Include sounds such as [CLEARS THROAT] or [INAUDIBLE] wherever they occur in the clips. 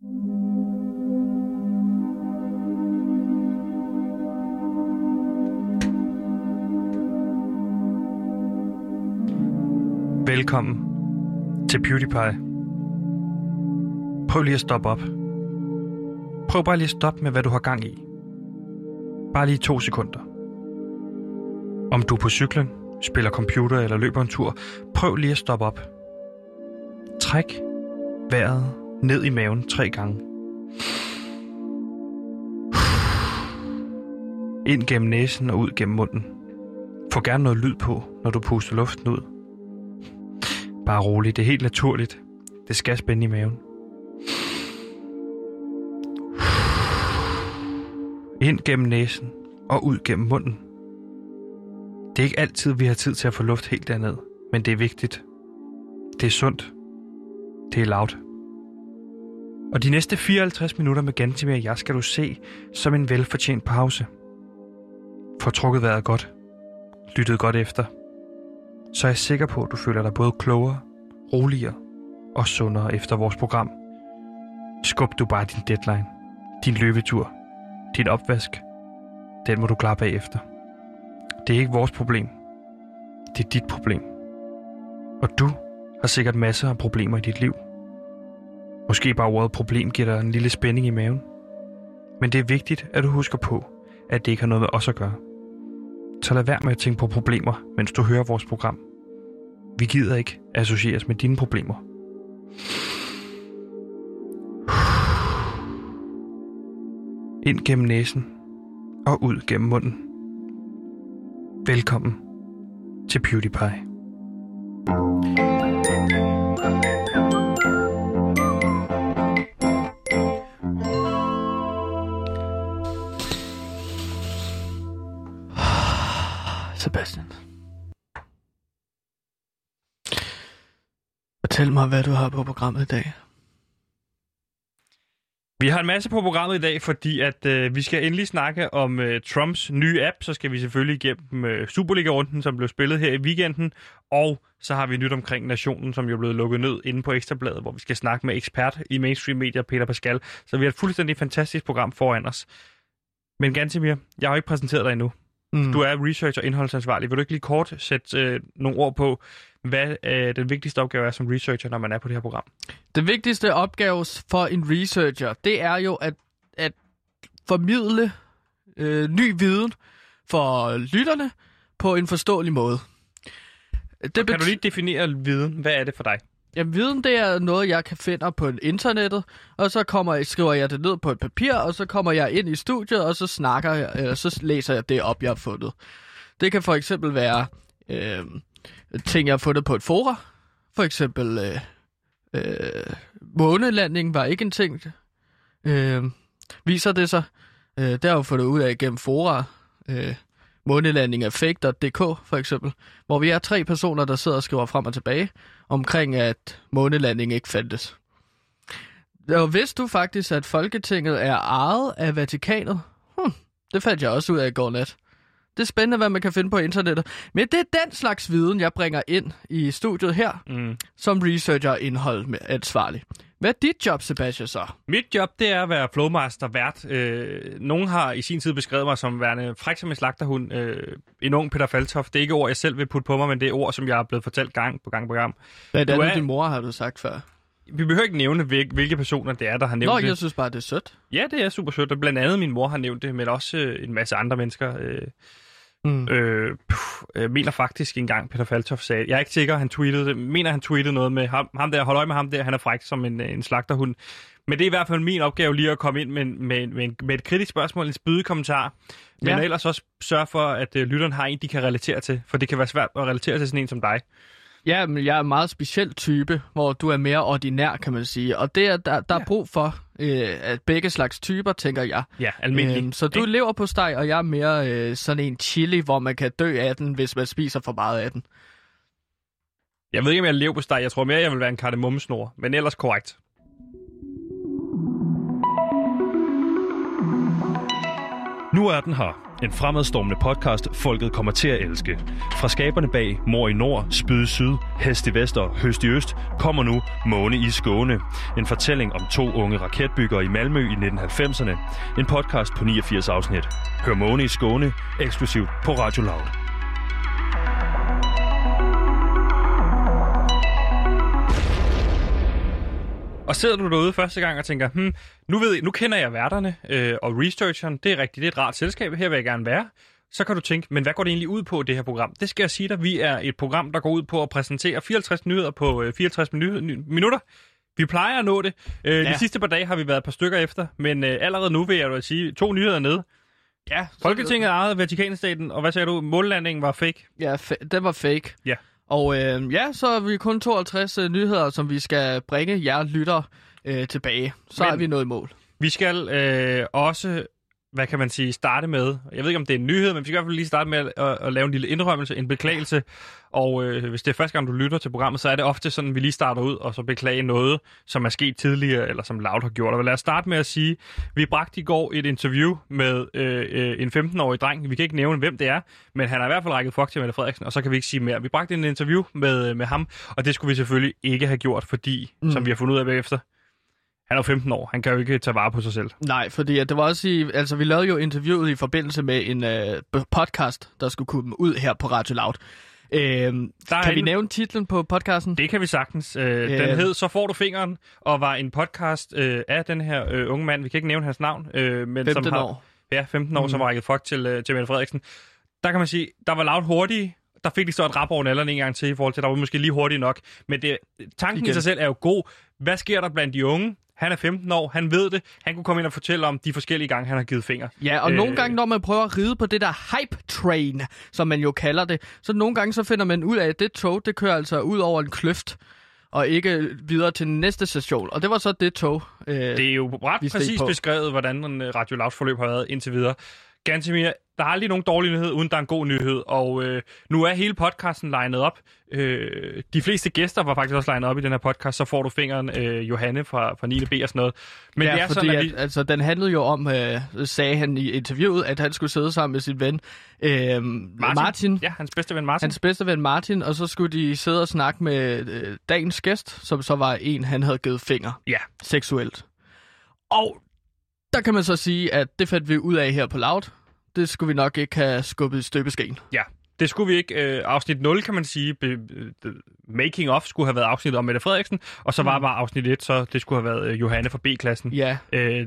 Velkommen til PewDiePie. Prøv lige at stoppe op. Prøv bare lige at stoppe med, hvad du har gang i. Bare lige to sekunder. Om du er på cyklen, spiller computer eller løber en tur, prøv lige at stoppe op. Træk vejret ned i maven tre gange. Ind gennem næsen og ud gennem munden. Få gerne noget lyd på, når du puster luften ud. Bare rolig, det er helt naturligt. Det skal spænde i maven. Ind gennem næsen og ud gennem munden. Det er ikke altid, vi har tid til at få luft helt derned, men det er vigtigt. Det er sundt. Det er lavt. Og de næste 54 minutter med Gantimir og jeg skal du se som en velfortjent pause. Få trukket vejret godt. Lyttet godt efter. Så er jeg sikker på, at du føler dig både klogere, roligere og sundere efter vores program. Skub du bare din deadline, din løbetur, din opvask. Den må du klare bagefter. Det er ikke vores problem. Det er dit problem. Og du har sikkert masser af problemer i dit liv. Måske bare ordet problem giver dig en lille spænding i maven. Men det er vigtigt, at du husker på, at det ikke har noget med os at gøre. Så lad være med at tænke på problemer, mens du hører vores program. Vi gider ikke associeres med dine problemer. Ind gennem næsen og ud gennem munden. Velkommen til PewDiePie. Sebastian. Fortæl mig, hvad du har på programmet i dag. Vi har en masse på programmet i dag, fordi at øh, vi skal endelig snakke om øh, Trumps nye app. Så skal vi selvfølgelig igennem øh, Superliga-runden, som blev spillet her i weekenden. Og så har vi nyt omkring Nationen, som jo er blevet lukket ned inde på Ekstrabladet, hvor vi skal snakke med ekspert i mainstream media, Peter Pascal. Så vi har et fuldstændig fantastisk program foran os. Men Gantemir, jeg har ikke præsenteret dig endnu. Mm. Du er research- og indholdsansvarlig. Vil du ikke lige kort sætte øh, nogle ord på, hvad øh, den vigtigste opgave er som researcher, når man er på det her program? Det vigtigste opgave for en researcher, det er jo at, at formidle øh, ny viden for lytterne på en forståelig måde. Det kan bet- du lige definere viden? Hvad er det for dig? Jamen, viden det er noget, jeg kan finde på internettet, og så kommer jeg, skriver jeg det ned på et papir, og så kommer jeg ind i studiet, og så snakker jeg, eller så læser jeg det op, jeg har fundet. Det kan for eksempel være øh, ting, jeg har fundet på et fora. For eksempel, øh, øh, månelanding var ikke en ting. Øh, viser det sig. Øh, det har jeg jo fundet ud af gennem fora. Øh, månelanding af fake.dk for eksempel, hvor vi er tre personer, der sidder og skriver frem og tilbage omkring, at månelanding ikke fandtes. Og vidste du faktisk, at Folketinget er ejet af Vatikanet? Hm, det fandt jeg også ud af i går nat. Det er spændende, hvad man kan finde på internettet. Men det er den slags viden, jeg bringer ind i studiet her, mm. som researcher indhold med ansvarlig. Hvad er dit job, Sebastian, så? Mit job, det er at være flowmaster vært. Øh, nogen har i sin tid beskrevet mig som værende fræk som en slagterhund. Øh, en ung Peter Faltoft. Det er ikke ord, jeg selv vil putte på mig, men det er ord, som jeg er blevet fortalt gang på gang på gang. Hvad er det, din mor har du sagt før? Vi behøver ikke nævne, hvilke personer det er, der har nævnt Nå, det. Nå, jeg synes bare, det er sødt. Ja, det er super sødt. Og blandt andet min mor har nævnt det, men også øh, en masse andre mennesker. Øh, Mm. Øh, jeg mener faktisk engang, Peter Faltoff sagde, jeg er ikke sikker, han tweetede det, mener han tweetede noget med ham, ham der, hold øje med ham der, han er fræk som en, en slagterhund. Men det er i hvert fald min opgave lige at komme ind med, med, med, med et kritisk spørgsmål, en spydig kommentar. Men ja. ellers også sørge for, at øh, lytteren har en, de kan relatere til. For det kan være svært at relatere til sådan en som dig. Ja, men jeg er en meget speciel type, hvor du er mere ordinær, kan man sige. Og det er, der, der ja. er brug for øh, at begge slags typer, tænker jeg. Ja, almindelig. Øhm, så du ikke? lever på steg, og jeg er mere øh, sådan en chili, hvor man kan dø af den, hvis man spiser for meget af den. Jeg ved ikke, om jeg lever på steg. Jeg tror mere, jeg vil være en kardemommesnor. Men ellers korrekt. Nu er den her. En fremadstormende podcast, folket kommer til at elske. Fra skaberne bag Mor i Nord, Spyd i Syd, Hest i Vest og Høst i Øst, kommer nu Måne i Skåne. En fortælling om to unge raketbyggere i Malmø i 1990'erne. En podcast på 89 afsnit. Hør Måne i Skåne, eksklusivt på Radio Loud. Og sidder du derude første gang og tænker, hmm, nu, ved jeg, nu kender jeg værterne øh, og researcheren, det er rigtigt, det er et rart selskab, her vil jeg gerne være. Så kan du tænke, men hvad går det egentlig ud på, det her program? Det skal jeg sige dig, vi er et program, der går ud på at præsentere 54 nyheder på øh, 54 minu- minutter. Vi plejer at nå det. Øh, ja. De sidste par dage har vi været et par stykker efter, men øh, allerede nu vil jeg jo sige, to nyheder nede. Ja, Folketinget ejede Vatikanstaten, og hvad sagde du? Mållandingen var fake. Ja, fa- den var fake. Ja. Og øh, ja, så er vi kun 52 øh, nyheder, som vi skal bringe jer lytter øh, tilbage. Så Men- er vi nået i mål. Vi skal øh, også, hvad kan man sige, starte med, jeg ved ikke om det er en nyhed, men vi skal i hvert fald lige starte med at, at, at lave en lille indrømmelse, en beklagelse. Og øh, hvis det er første gang, du lytter til programmet, så er det ofte sådan, at vi lige starter ud og så beklage noget, som er sket tidligere, eller som Loud har gjort. Og lad os starte med at sige, vi bragte i går et interview med øh, øh, en 15-årig dreng. Vi kan ikke nævne, hvem det er, men han har i hvert fald rækket fuck til Mette Frederiksen, og så kan vi ikke sige mere. Vi bragte en interview med, med ham, og det skulle vi selvfølgelig ikke have gjort, fordi. Mm. som vi har fundet ud af bagefter, han er jo 15 år. Han kan jo ikke tage vare på sig selv. Nej, fordi at det var også i, altså vi lavede jo interviewet i forbindelse med en øh, podcast, der skulle komme ud her på Radio Loud. Øh, Der kan vi en- nævne titlen på podcasten? Det kan vi sagtens. Øh, Ja. Den hed Så får du fingeren, og var en podcast øh, af den her øh, unge mand. Vi kan ikke nævne hans navn. Øh, men 15 som har, år. Ja, 15 år, mm. som har rækket fuck til, øh, til Mette Frederiksen. Der kan man sige, der var lavt hurtige. Der fik de så et rap over nallerne en gang til, i forhold til, der var måske lige hurtigt nok. Men det, tanken Igen. i sig selv er jo god. Hvad sker der blandt de unge? Han er 15 år, han ved det. Han kunne komme ind og fortælle om de forskellige gange, han har givet fingre. Ja, og Øh. nogle gange, når man prøver at ride på det der hype train, som man jo kalder det, så nogle gange så finder man ud af, at det tog, det kører altså ud over en kløft, og ikke videre til næste station. Og det var så det tog. Øh, Det er jo ret præcis på. beskrevet, hvordan øh, Radio Loud forløb har været indtil videre. Gantemir, der er aldrig nogen dårlig nyhed, uden der er en god nyhed, og øh, nu er hele podcasten legnet op. Øh, de fleste gæster var faktisk også legnet op i den her podcast, så får du fingeren øh, Johanne fra, fra 9. B og sådan noget. Men ja, det er fordi sådan, at at, altså, den handlede jo om, øh, sagde han i interviewet, at han skulle sidde sammen med sin ven øh, Martin. Martin. Ja, hans bedste ven Martin. Hans bedste ven Martin, og så skulle de sidde og snakke med øh, dagens gæst, som så var en, han havde givet finger Ja. seksuelt. Og der kan man så sige, at det fandt vi ud af her på Loud. Det skulle vi nok ikke have skubbet i støbeskeen. Ja, det skulle vi ikke. Øh, afsnit 0, kan man sige, be, be, making of, skulle have været afsnittet om Mette Frederiksen, og så var Mm. bare afsnit 1, så det skulle have været øh, Johanne fra B-klassen. Ja, Øh,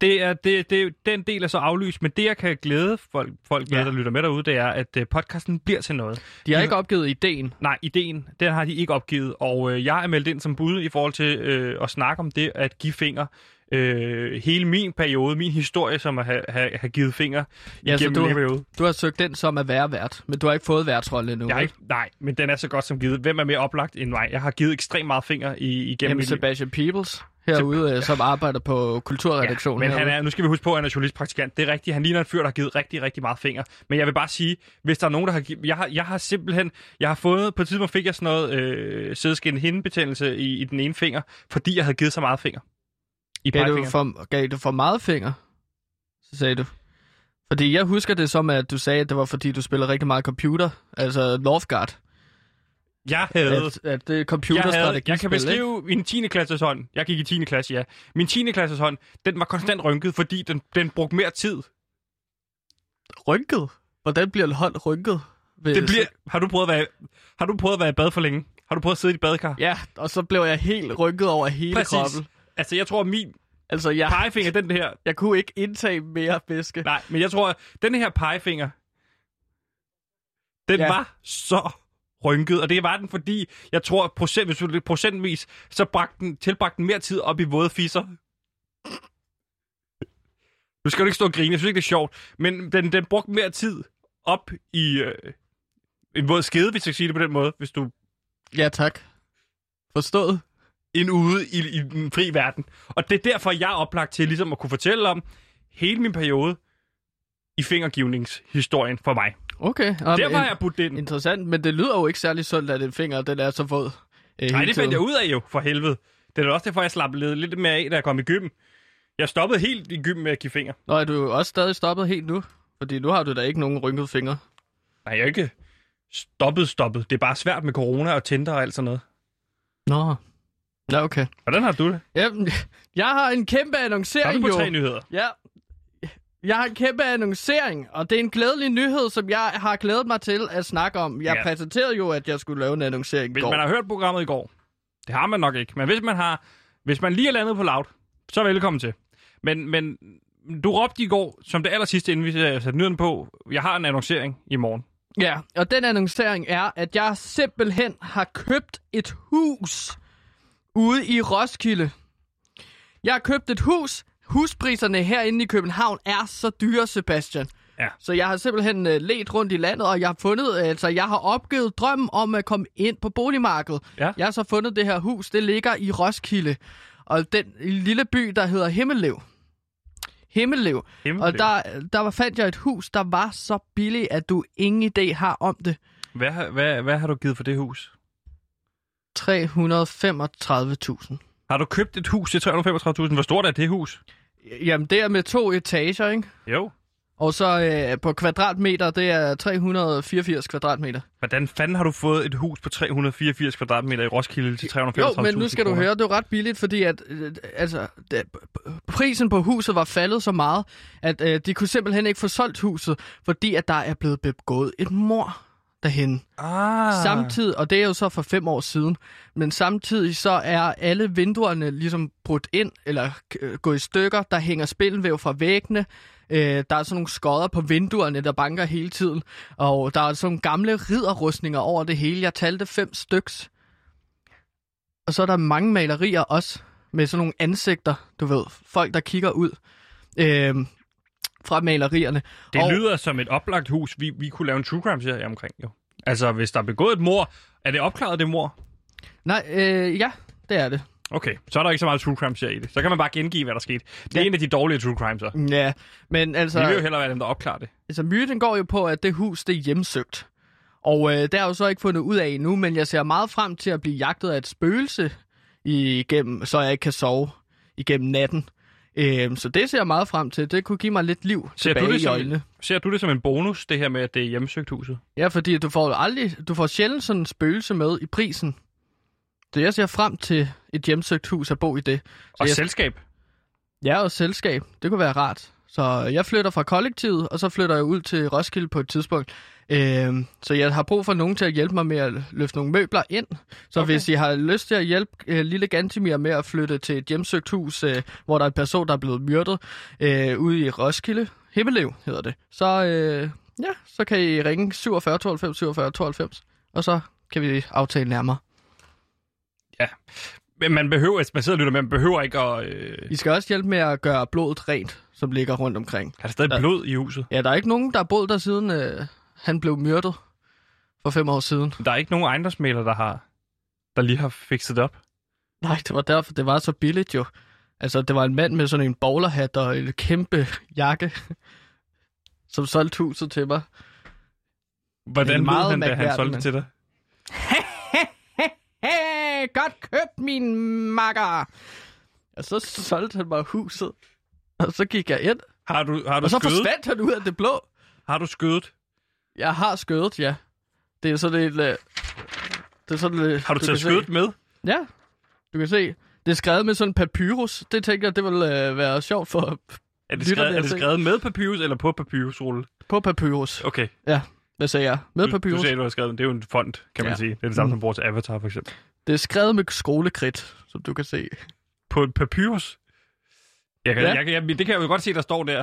det er, det, det, den del er så aflyst, men det, jeg kan glæde folk, folk med, Ja. der lytter med derude, det er, at øh, podcasten bliver til noget. de har De- ikke opgivet ideen. Nej, ideen, den har de ikke opgivet, og øh, jeg er meldt ind som bud i forhold til øh, at snakke om det at give fingre. Øh, hele min periode, min historie, som at have, have, have givet fingre Ja, så du- periode. Du har søgt den som at være vært, men du har ikke fået værtsrolle endnu. Jeg har ikke, nej, men den er så godt som givet. Hvem er mere oplagt end mig? Jeg har givet ekstremt meget fingre i, igennem Jamen. Sebastian Peebles herude, øh, som arbejder på kulturredaktionen. men han er, nu skal vi huske på, at han er journalistpraktikant. Det er rigtigt. Han ligner en fyr, der har givet rigtig, rigtig meget fingre. Men jeg vil bare sige, hvis der er nogen, der har givet... Jeg har, jeg har simpelthen... Jeg har fået... På et tidspunkt fik jeg sådan noget øh, sædeskin hindebetændelse i, i den ene finger, fordi jeg havde givet så meget finger. I Gav du, for, gav du for meget finger? Så sagde du. Fordi jeg husker det som, at du sagde, at det var fordi, du spiller rigtig meget computer. Altså Northgard. Jeg havde... At, at det er Jeg, havde, jeg kan beskrive min 10. klasses hånd. Jeg gik i 10. klasse, ja. Min 10. klasses hånd, den var konstant rynket, fordi den, den brugte mere tid. Rynket? Hvordan bliver en hånd rynket? Ved- Det bliver, har, du prøvet at være, har du prøvet at være i bad for længe? Har du prøvet at sidde i et badekar? Ja, og så blev jeg helt rynket over hele Præcis. kroppen. Altså, jeg tror, min Altså, jeg, pegefinger, den her... jeg kunne ikke indtage mere væske. Nej, men jeg tror, den her pegefinger, den Ja. var så rynket, og det var den, fordi jeg tror, procent, hvis du procentvis, så bragte den, tilbragte den mere tid op i våde fisser. Du skal jo ikke stå og grine, jeg synes ikke, det er sjovt, men den, den brugte mere tid op i øh, en våd skede, hvis jeg kan sige det på den måde, hvis du Ja, tak. Forstået? End ude i, i den fri verden. Og det er derfor, jeg er oplagt til ligesom at kunne fortælle om hele min periode i fingergivningshistorien for mig. Okay. Og Der var jeg budt ind. Interessant, men det lyder jo ikke særlig sundt, at en finger den er så våd. Øh, Nej, det fandt jeg ud af jo, for helvede. Det er også derfor, jeg slappede lidt mere af, da jeg kom i gym. Jeg stoppede helt i gym med at give fingre. Nå, er du jo også stadig stoppet helt nu? Fordi nu har du da ikke nogen rynkede fingre. Nej, jeg er ikke stoppet, stoppet. Det er bare svært med corona og Tinder og alt sådan noget. Nå. Ja, okay. Hvordan har du det? Ja, [LAUGHS] jeg har en kæmpe annoncering, du på jo. tre nyheder? Ja. Jeg har en kæmpe annoncering, og det er en glædelig nyhed, som jeg har glædet mig til at snakke om. Jeg Ja. præsenterede jo, at jeg skulle lave en annoncering i Hvis går. man har hørt programmet i går, det har man nok ikke, men hvis man har, hvis man lige er landet på loud, så velkommen til. Men, men du råbte i går, som det aller sidste, inden vi satte nyheden på, jeg har en annoncering i morgen. Ja, og den annoncering er, at jeg simpelthen har købt et hus ude i Roskilde. Jeg har købt et hus. Huspriserne herinde i København er så dyre, Sebastian. Ja. Så jeg har simpelthen uh, let rundt i landet, og jeg har fundet, altså jeg har opgivet drømmen om at komme ind på boligmarkedet. Ja. Jeg har så fundet det her hus, det ligger i Roskilde. Og den lille by, der hedder Himmellev. Himmellev. Himmel, Og der, der var- fandt jeg et hus, der var så billigt, at du ingen idé har om det. hvad, hvad, hvad har du givet for det hus? 335.000. Har du købt et hus til 335.000? Hvor stort er det hus? Jamen, det er med to etager, ikke? Jo. Og så øh, på kvadratmeter, det er 384 kvadratmeter. Hvordan fanden har du fået et hus på 384 kvadratmeter i Roskilde til 335.000 Jo, men nu skal du høre, det er ret billigt, fordi at, øh, altså, det, prisen på huset var faldet så meget, at øh, de kunne simpelthen ikke få solgt huset, fordi at der er blevet begået et mor derhen. Ah. Samtidig, og det er jo så for fem år siden, men samtidig så er alle vinduerne ligesom brudt ind, eller øh, gået i stykker. Der hænger spindelvæv fra væggene. Øh, der er sådan nogle skodder på vinduerne, der banker hele tiden. Og der er sådan nogle gamle ridderrustninger over det hele. Jeg talte fem styks. Og så er der mange malerier også, med sådan nogle ansigter, du ved. Folk, der kigger ud øh, fra malerierne. Det Og- lyder som et oplagt hus, vi, vi kunne lave en true crime serie omkring, jo. Altså, hvis der er begået et mor, er det opklaret, det mor? Nej, øh, ja, det er det. Okay, så er der ikke så meget true crime serie i det. Så kan man bare gengive, hvad der skete. Det er Ja. en af de dårlige true crimes, så. Ja, men altså... Vi vil jo hellere være dem, der opklarer det. Altså, myten går jo på, at det hus, det er hjemsøgt. Og øh, det har jeg jo så ikke fundet ud af endnu, men jeg ser meget frem til at blive jagtet af et spøgelse igennem, så jeg ikke kan sove igennem natten. Øh, så det ser jeg meget frem til. Det kunne give mig lidt liv Ser tilbage du, det i som, øjnene. ser du det som en bonus, det her med, at det er hjemsøgt huset? Ja, fordi du får aldrig, du får sjældent sådan en spøgelse med i prisen. Så jeg ser frem til et hjemsøgt hus at bo i det. Så Og jeg, selskab? Ja, og selskab. Det kunne være rart. Så jeg flytter fra kollektivet, og så flytter jeg ud til Roskilde på et tidspunkt. Øhm, så jeg har brug for nogen til at hjælpe mig med at løfte nogle møbler ind. Så okay. hvis I har lyst til at hjælpe øh, lille Gantimir med at flytte til et hjemsøgt hus, øh, hvor der er en person, der er blevet myrdet, øh, ude i Roskilde, Himmelev hedder det, så, øh, ja, så kan I ringe 47 92 47 92, og så kan vi aftale nærmere. Men man behøver, hvis man sidder og lytter med, man behøver ikke at... Øh, I skal også hjælpe med at gøre blodet rent, som ligger rundt omkring. er der stadig Ja. blod i huset? Ja, der er ikke nogen, der har boet der siden øh, han blev myrdet for fem år siden. Der er ikke nogen ejendomsmælere, der har der lige har fikset det op. Nej, det var derfor, det var så billigt jo. Altså, det var en mand med sådan en bowlerhat og en kæmpe jakke, [LAUGHS] som solgte huset til mig. Hvordan meget han, da han solgte men- til dig? [LAUGHS] Godt købt, min makker! Og så solgte han mig huset. Og så gik jeg ind, Har du, har du og så skødet? forsvandt han ud af det blå. Har du skødet? Jeg har skødet, ja. Det er sådan et... øh, Det er sådan, øh, Har du, kan taget skødet med? Ja, du kan se. Det er skrevet med sådan en papyrus. Det tænker jeg, det vil øh, være sjovt for Er det, skrevet, er det skrevet med papyrus eller på papyrusrulle? på papyrus. Okay. Hvad sagde jeg? Med Du, papyrus. du sagde, du har skrevet, det er jo en font, kan man Ja. sige. Det er det samme, Mm. som man bruger til Avatar, for eksempel. Det er skrevet med skolekridt, som du kan se. På et papyrus? Jeg kan, Ja. ja. jeg, jeg, det kan jeg jo godt se, der står der.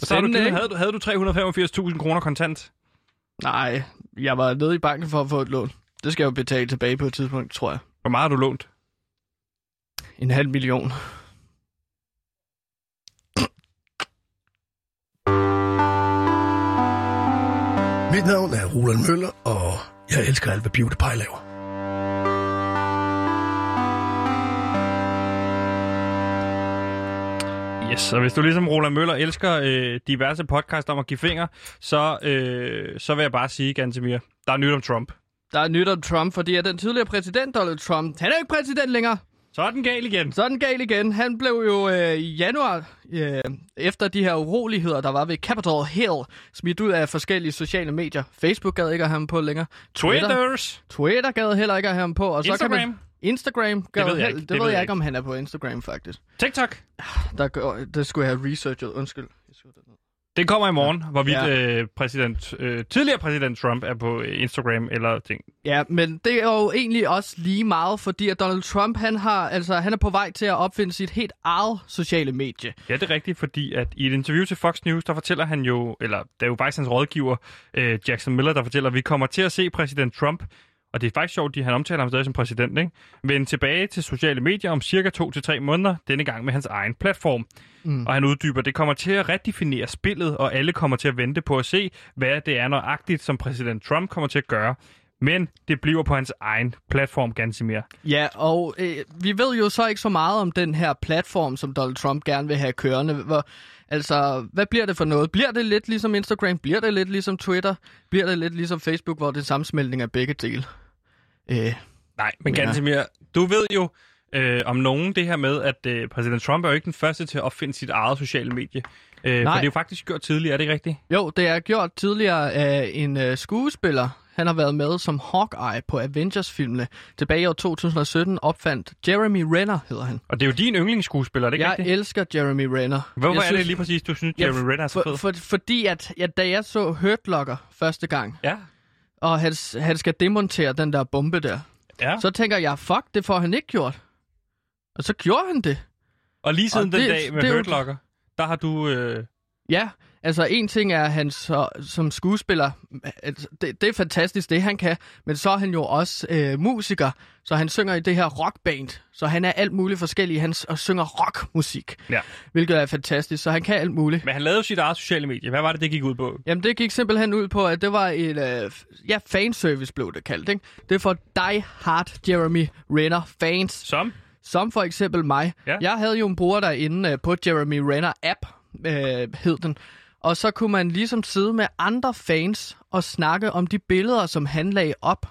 Og så du havde, du, havde du 385.000 kroner kontant? Nej, jeg var nede i banken for at få et lån. Det skal jeg jo betale tilbage på et tidspunkt, tror jeg. Hvor meget har du lånt? En halv million. Mit navn er Roland Møller, og jeg elsker alt, hvad PewDiePie laver. Yes, og hvis du ligesom Roland Møller elsker øh, diverse podcast om at give fingre, så, øh, så vil jeg bare sige, Gantemir, der er nyt om Trump. Der er nyt om Trump, fordi at den tidligere præsident, Donald Trump, han er ikke præsident længere. Så er den gal igen. Så er den gal igen. Han blev jo øh, i januar, øh, efter de her uroligheder, der var ved Capitol Hill, smidt ud af forskellige sociale medier. Facebook gad ikke at have ham på længere. Twitters. Twitter gad heller ikke at have ham på. Og så Instagram. Kan man, Instagram gad ved jeg ikke. Det, Det ved jeg jeg ikke, om han er på Instagram, faktisk. TikTok. Der, går- det skulle jeg have researchet. Undskyld. Det. Det kommer i morgen, hvorvidt Ja. øh, præsident, øh, tidligere præsident Trump er på Instagram eller ting. Ja, men det er jo egentlig også lige meget, fordi at Donald Trump, han, har, altså, han er på vej til at opfinde sit helt eget sociale medie. Ja, det er rigtigt, fordi at i et interview til Fox News, der fortæller han jo, eller det er jo faktisk hans rådgiver, øh, Jackson Miller, der fortæller, at vi kommer til at se præsident Trump, og det er faktisk sjovt, at han omtaler ham stadig som præsident, ikke? vende tilbage til sociale medier om cirka to til tre måneder, denne gang med hans egen platform. Mm. Og han uddyber, det kommer til at redefinere spillet, og alle kommer til at vente på at se, hvad det er nøjagtigt, som præsident Trump kommer til at gøre. Men det bliver på hans egen platform, ganske mere. Ja, og øh, vi ved jo så ikke så meget om den her platform, som Donald Trump gerne vil have kørende. Hvor, altså, hvad bliver det for noget? Bliver det lidt ligesom Instagram? Bliver det lidt ligesom Twitter? Bliver det lidt ligesom Facebook, hvor det er en sammensmeltning af begge dele? Øh, Nej, men Ja. ganske mere. Du ved jo øh, om nogen det her med, at øh, præsident Trump er jo ikke den første til at opfinde sit eget sociale medie. Øh, for Nej. det er jo faktisk gjort tidligere, er det ikke rigtigt? jo, det er gjort tidligere af en øh, skuespiller. Han har været med som Hawkeye på Avengers-filmene. Tilbage i år 2017 opfandt Jeremy Renner, hedder han. Og det er jo din yndlingsskuespiller, er det ikke Jeg rigtigt? elsker Jeremy Renner. Hvorfor jeg er det lige præcis, du synes, Ja, Jeremy Renner er så for, fed? for, fordi at ja, da jeg så Hurt Locker første gang, Ja, og han, han skal demontere den der bombe der, ja. så tænker jeg, fuck, det får han ikke gjort. Og så gjorde han det. Og lige siden og den det- dag med Hurt Locker, der har du... Øh, Ja, altså en ting er, at han så, som skuespiller, altså, det, det er fantastisk, det han kan, men så er han jo også øh, musiker, så han synger i det her rockband, så han er alt muligt forskellig, han og synger rockmusik, ja. hvilket er fantastisk, så han kan alt muligt. Men han lavede jo sit eget sociale medie. Hvad var det, det gik ud på? Jamen, det gik simpelthen ud på, at det var et, øh, ja, fanservice blev det kaldt, ikke? Det er for Die Hard Jeremy Renner fans, Som? som for eksempel mig. Ja. Jeg havde jo en bruger derinde øh, på Jeremy Renner app, øh, hed den. Og så kunne man ligesom sidde med andre fans og snakke om de billeder, som han lagde op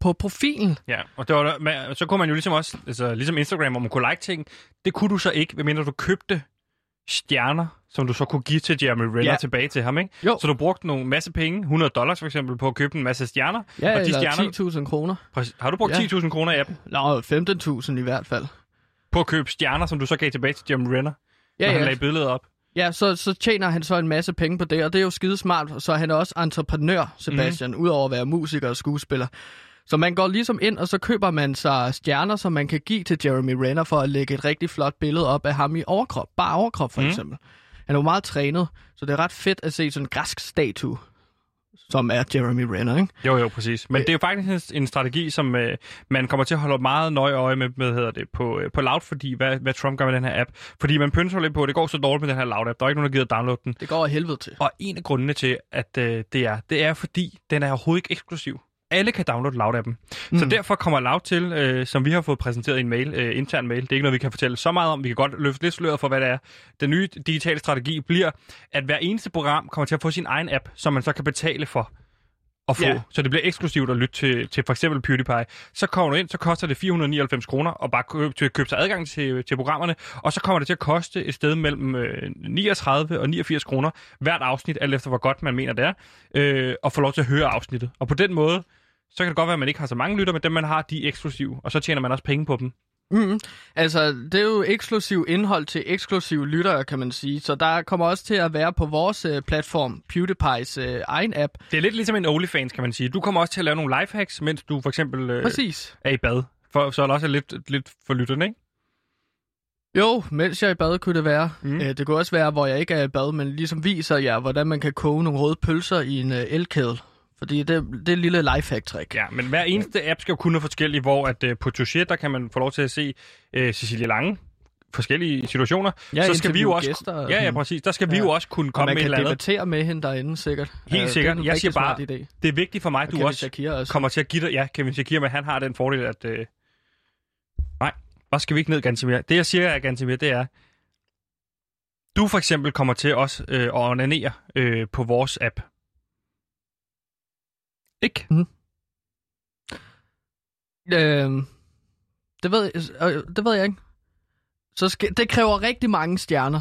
på profilen. Ja, og det var der, men, så kunne man jo ligesom også, altså ligesom Instagram, hvor man kunne like ting. Det kunne du så ikke, medmindre du købte stjerner, som du så kunne give til Jeremy Renner Ja. tilbage til ham, ikke? Jo. Så du brugte nogle masse penge, 100 dollars for eksempel, på at købe en masse stjerner. Ja, og de stjerner, 10.000 kroner. Har du brugt Ja. 10.000 kroner i appen Nå, 15.000 i hvert fald. på at købe stjerner, som du så gav tilbage til Jeremy Renner, Ja, når han ja. lagde billedet op? Ja, så, så tjener han så en masse penge på det, og det er jo skidesmart. Så er han også entreprenør, Sebastian, mm. udover at være musiker og skuespiller. Så man går ligesom ind, og så køber man sig stjerner, som man kan give til Jeremy Renner for at lægge et rigtig flot billede op af ham i overkrop. Bare overkrop, for Mm. eksempel. Han er jo meget trænet, så det er ret fedt at se sådan en græsk statue, som er Jeremy Renner, ikke? Jo, jo, præcis. Men det er jo faktisk en, strategi, som øh, man kommer til at holde meget nøje øje med, med hedder det, på, øh, på Loud, fordi hvad, hvad Trump gør med den her app. Fordi man pynser lidt på, det går så dårligt med den her Loud-app. Der er ikke nogen, der gider downloade den. Det går af helvede til. Og en af grundene til, at øh, det er, det er fordi, den er overhovedet ikke eksklusiv. Alle kan downloade Loud-appen. Mm. Så derfor kommer Loud til, øh, som vi har fået præsenteret i en mail, øh, intern mail. Det er ikke noget, vi kan fortælle så meget om. Vi kan godt løfte lidt sløret for, hvad det er. Den nye digitale strategi bliver, at hver eneste program kommer til at få sin egen app, som man så kan betale for at få. Ja. Så det bliver eksklusivt at lytte til, til for eksempel PewDiePie. Så kommer du ind, så koster det 499 kroner og bare købe, til at købe sig adgang til, til programmerne. Og så kommer det til at koste et sted mellem øh, 39 og 89 kroner hvert afsnit, alt efter hvor godt man mener det er, øh, og få lov til at høre afsnittet. Og på den måde, så kan det godt være, at man ikke har så mange lytter, men dem man har, de er eksklusive, og så tjener man også penge på dem. Mm. Altså, det er jo eksklusiv indhold til eksklusive lyttere, kan man sige. Så der kommer også til at være på vores øh, platform, PewDiePie's øh, egen app. Det er lidt ligesom en OnlyFans, kan man sige. Du kommer også til at lave nogle lifehacks, mens du for eksempel øh, Præcis. er i bad. For, så er det også lidt, lidt for lytterne, ikke? Jo, mens jeg er i bad, kunne det være. Mm. Mm. Øh, det kunne også være, hvor jeg ikke er i bad, men ligesom viser jer, hvordan man kan koge nogle røde pølser i en øh, elkedel. Fordi det, det er et lille lifehack-trick. Ja, men hver eneste app skal jo kunne noget forskelligt, hvor at øh, på Touché, der kan man få lov til at se øh, Cecilie Lange forskellige situationer. Ja, så skal vi jo også... gæster og Ja, ja, præcis. Der skal vi Ja. jo også kunne Og komme man med et kan eller andet. debattere med hende derinde, sikkert. Helt Øh, sikkert. Er Jeg siger bare, idé. Det er vigtigt for mig, at Og du også Shakira også. kommer til at give dig... Ja, Kevin Shakira, men han har den fordel, at... Øh... Nej, bare skal vi ikke ned, Gantemir. Det, jeg siger, er, Gantemir, det er... Du for eksempel kommer til også øh, at onanere øh, på vores app. Ikke? Øhm, Det ved, jeg, øh, det ved jeg ikke. Så skal, det kræver rigtig mange stjerner.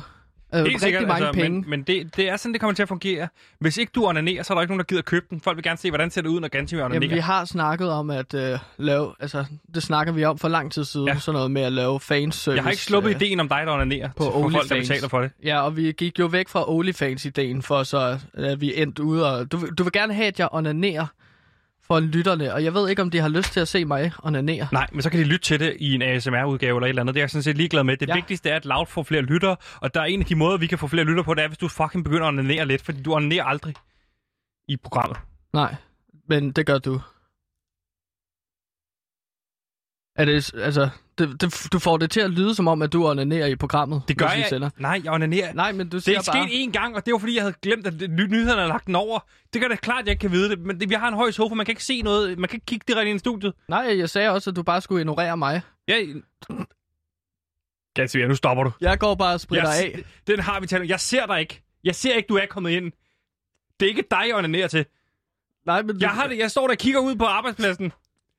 Øh, Helt rigtig sikkert, mange altså, penge. Men, men det, det er sådan, det kommer til at fungere. Hvis ikke du onanerer, så er der ikke nogen, der gider købe den. Folk vil gerne se, hvordan ser det ud, når Gantimir onanerer. Jamen, vi har snakket om at øh, lave, altså det snakker vi om for lang tid siden, Ja. sådan noget med at lave fanservice. Jeg har ikke sluppet øh, ideen om dig, der onanerer, på til- for folk, der betaler for det. Ja, og vi gik jo væk fra OnlyFans-ideen, for så at vi endte ude og... Du, vil- du vil gerne have, at jeg onanerer for lytterne, og jeg ved ikke, om de har lyst til at se mig onanere. Nej, men så kan de lytte til det i en ASMR-udgave eller et eller andet. Det er jeg sådan set ligeglad med. Det ja. Vigtigste er, at Loud får flere lyttere, og der er en af de måder, vi kan få flere lyttere på, det er, hvis du fucking begynder at onanere lidt, fordi du onanerer aldrig i programmet. Nej, men det gør du. Er det, altså, det, det, du får det til at lyde som om, at du onanerer i programmet, Det gør jeg. Sender. Nej, jeg onanerer. Nej, men du Det siger er bare... sket én gang, og det var fordi, jeg havde glemt, at det- ny- nyhederne havde lagt den over. Det gør det klart, at jeg ikke kan vide det, men det, vi har en høj sofa, man kan ikke se noget, man kan ikke kigge direkte ind i studiet. Nej, jeg sagde også, at du bare skulle ignorere mig. Ja, Gatsby, nu stopper du. Jeg går bare og spritter jeg, af. Den har vi talt. Jeg ser dig ikke. Jeg ser ikke, du er kommet ind. Det er ikke dig, jeg onanerer til. Nej, men. Jeg, har det, jeg står der og kigger ud på arbejdspladsen.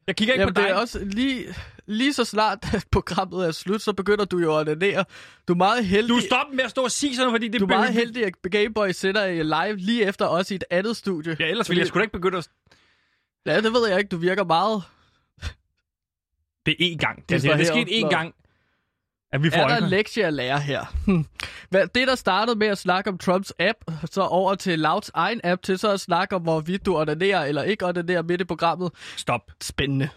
Jeg kigger ikke Jamen, på dig. det er også lige, lige så snart, at programmet er slut, så begynder du jo at onanere. Du er meget heldig. Du stopper med at stå og sige sådan fordi det du er meget heldig, at Gameboy sender jer live lige efter os i et andet studie. Ja, ellers ville jeg sgu da ikke begynde at... Ja, det ved jeg ikke. Du virker meget... Det er én gang. Det, er, det er sket én gang, at vi får Er der en... lektie at lære her? [LAUGHS] Det, der startede med at snakke om Trumps app, så over til Louds egen app, til så at snakke om, hvorvidt du onanerer eller ikke onanerer midt i programmet. Stop. Spændende.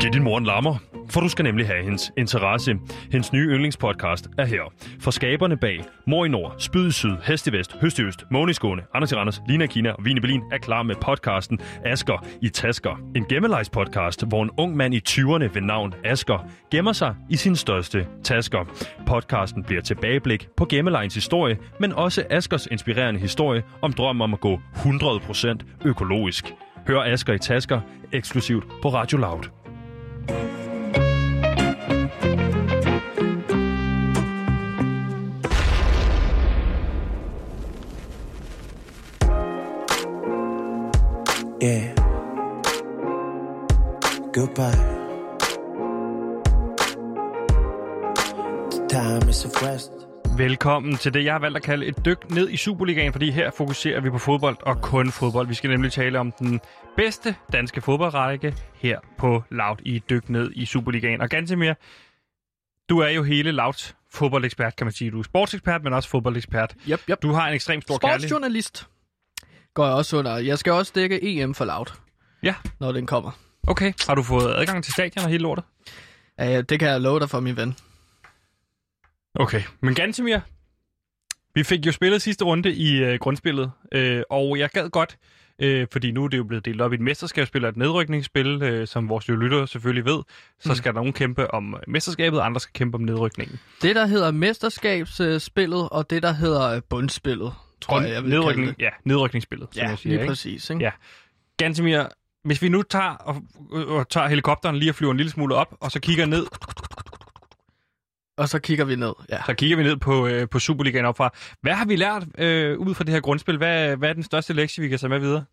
Giv din mor en lammer, for du skal nemlig have hendes interesse. Hendes nye yndlingspodcast er her. For skaberne bag Mor i Nord, Spyd i Syd, Hest i Vest, Høst i Øst, Måne i Skåne, Anders i Randers, Lina i Kina og Vine Berlin er klar med podcasten Asker i Tasker. En gemmelejspodcast, hvor en ung mand i 20'erne ved navn Asker gemmer sig i sin største tasker. Podcasten bliver tilbageblik på gemmelejens historie, men også Askers inspirerende historie om drømmen om at gå 100% økologisk. Hør Asker i Tasker eksklusivt på Radio Loud. Yeah. Goodbye. The time is of rest. Velkommen til det, jeg har valgt at kalde et dyk ned i Superligaen, fordi her fokuserer vi på fodbold og kun fodbold. Vi skal nemlig tale om den bedste danske fodboldrække her på Loud i et dyk ned i Superligaen. Og Gantemir, du er jo hele Louds fodboldekspert, kan man sige. Du er sportsekspert, men også fodboldekspert. Yep, yep. Du har en ekstremt stor kærlighed. Sportsjournalist går jeg også under. Jeg skal også dække EM for Loud, Ja, når den kommer. okay. Har du fået adgang til stadion og hele lortet? Ja, det kan jeg love dig for, min ven. Okay, men Gantemir, vi fik jo spillet sidste runde i øh, grundspillet, øh, og jeg gad godt, øh, fordi nu er det jo blevet delt op i et mesterskabsspil og et nedrykningsspil, øh, som vores jo lyttere selvfølgelig ved, så Mm. skal nogen kæmpe om mesterskabet, og andre skal kæmpe om nedrykningen. Det, der hedder mesterskabsspillet, og det, der hedder øh, bundspillet, tror jeg, jeg vil nedrykning, det. ja, nedrykningsspillet, som Ja, jeg siger. lige ikke? præcis. Ikke? Ja. Gantemir, hvis vi nu tager, og, og tager helikopteren lige og flyver en lille smule op, og så kigger ned, Og så kigger vi ned. Ja. så kigger vi ned på, øh, på Superligaen opfra. Hvad har vi lært øh, ud fra det her grundspil? Hvad, hvad er den største lektie, vi kan tage med videre?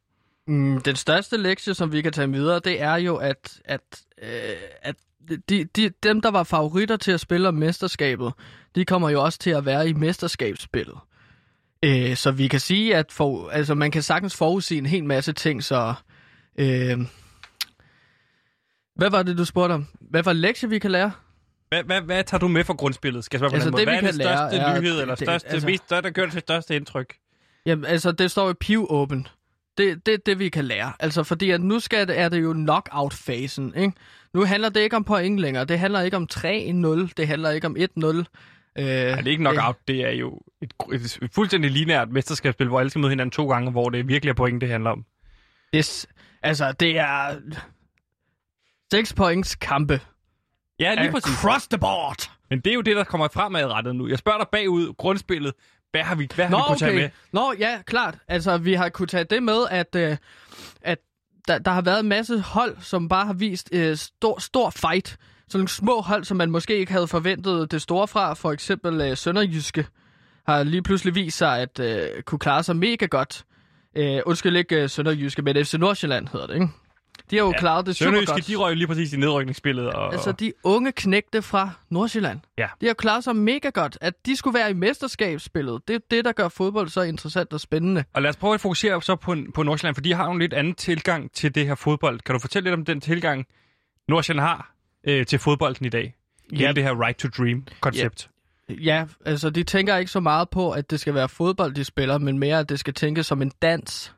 Mm, den største lektie, som vi kan tage videre, det er jo, at, at, øh, at de, de, dem, der var favoritter til at spille om mesterskabet, de kommer jo også til at være i mesterskabsspillet. Øh, så vi kan sige, at for, altså, man kan sagtens forudsige en hel masse ting, så... Øh, hvad var det, du spurgte om? Hvad var lektie, vi kan lære? Hvad, hvad, hvad tager du med fra grundspillet? Skal jeg spørge på Altså, den måde? det, hvad er den største nyhed, eller det- største, altså- altså... mest, der, der gør det til største indtryk? Jamen, altså, det står jo piv åben. Det, det det, vi kan lære. Altså, fordi at nu skal det, er det jo knockout-fasen, ikke? Nu handler det ikke om point længere. Det handler ikke om 3-0. Det handler ikke om 1-0. Øh, Ja, det er ikke knockout. Det er jo et, et, et fuldstændig lineært mesterskabsspil, hvor alle skal møde hinanden to gange, hvor det virkelig er point, det handler om. Det, s- altså, det er 6 points kampe. Ja, lige præcis. Cross the board. Men det er jo det, der kommer fremadrettet nu. Jeg spørger dig bagud, grundspillet. Hvad har vi, hvad har Nå, vi kunnet tage okay. med? Nå, ja, klart. Altså, vi har kunne tage det med, at, øh, at der, der har været en masse hold, som bare har vist øh, stor, stor fight. Sådan nogle små hold, som man måske ikke havde forventet det store fra. For eksempel øh, Sønderjyske har lige pludselig vist sig at øh, kunne klare sig mega godt. Øh, undskyld ikke uh, Sønderjyske, men FC Nordsjælland hedder det, ikke? De har jo ja, klaret det super Sønderjyske, godt. de røg lige præcis i nedrykningsspillet. Og, Altså, de unge knægte fra Nordsjælland. Ja. De har klaret sig mega godt. At de skulle være i mesterskabsspillet, det er det, der gør fodbold så interessant og spændende. og lad os prøve at fokusere så på, på Nordsjælland, for de har jo en lidt anden tilgang til det her fodbold. Kan du fortælle lidt om den tilgang, Nordsjælland har øh, til fodbolden i dag? Hele Ja. det her right to dream-koncept. Ja, altså de tænker ikke så meget på, at det skal være fodbold, de spiller, men mere, at det skal tænkes som en dans.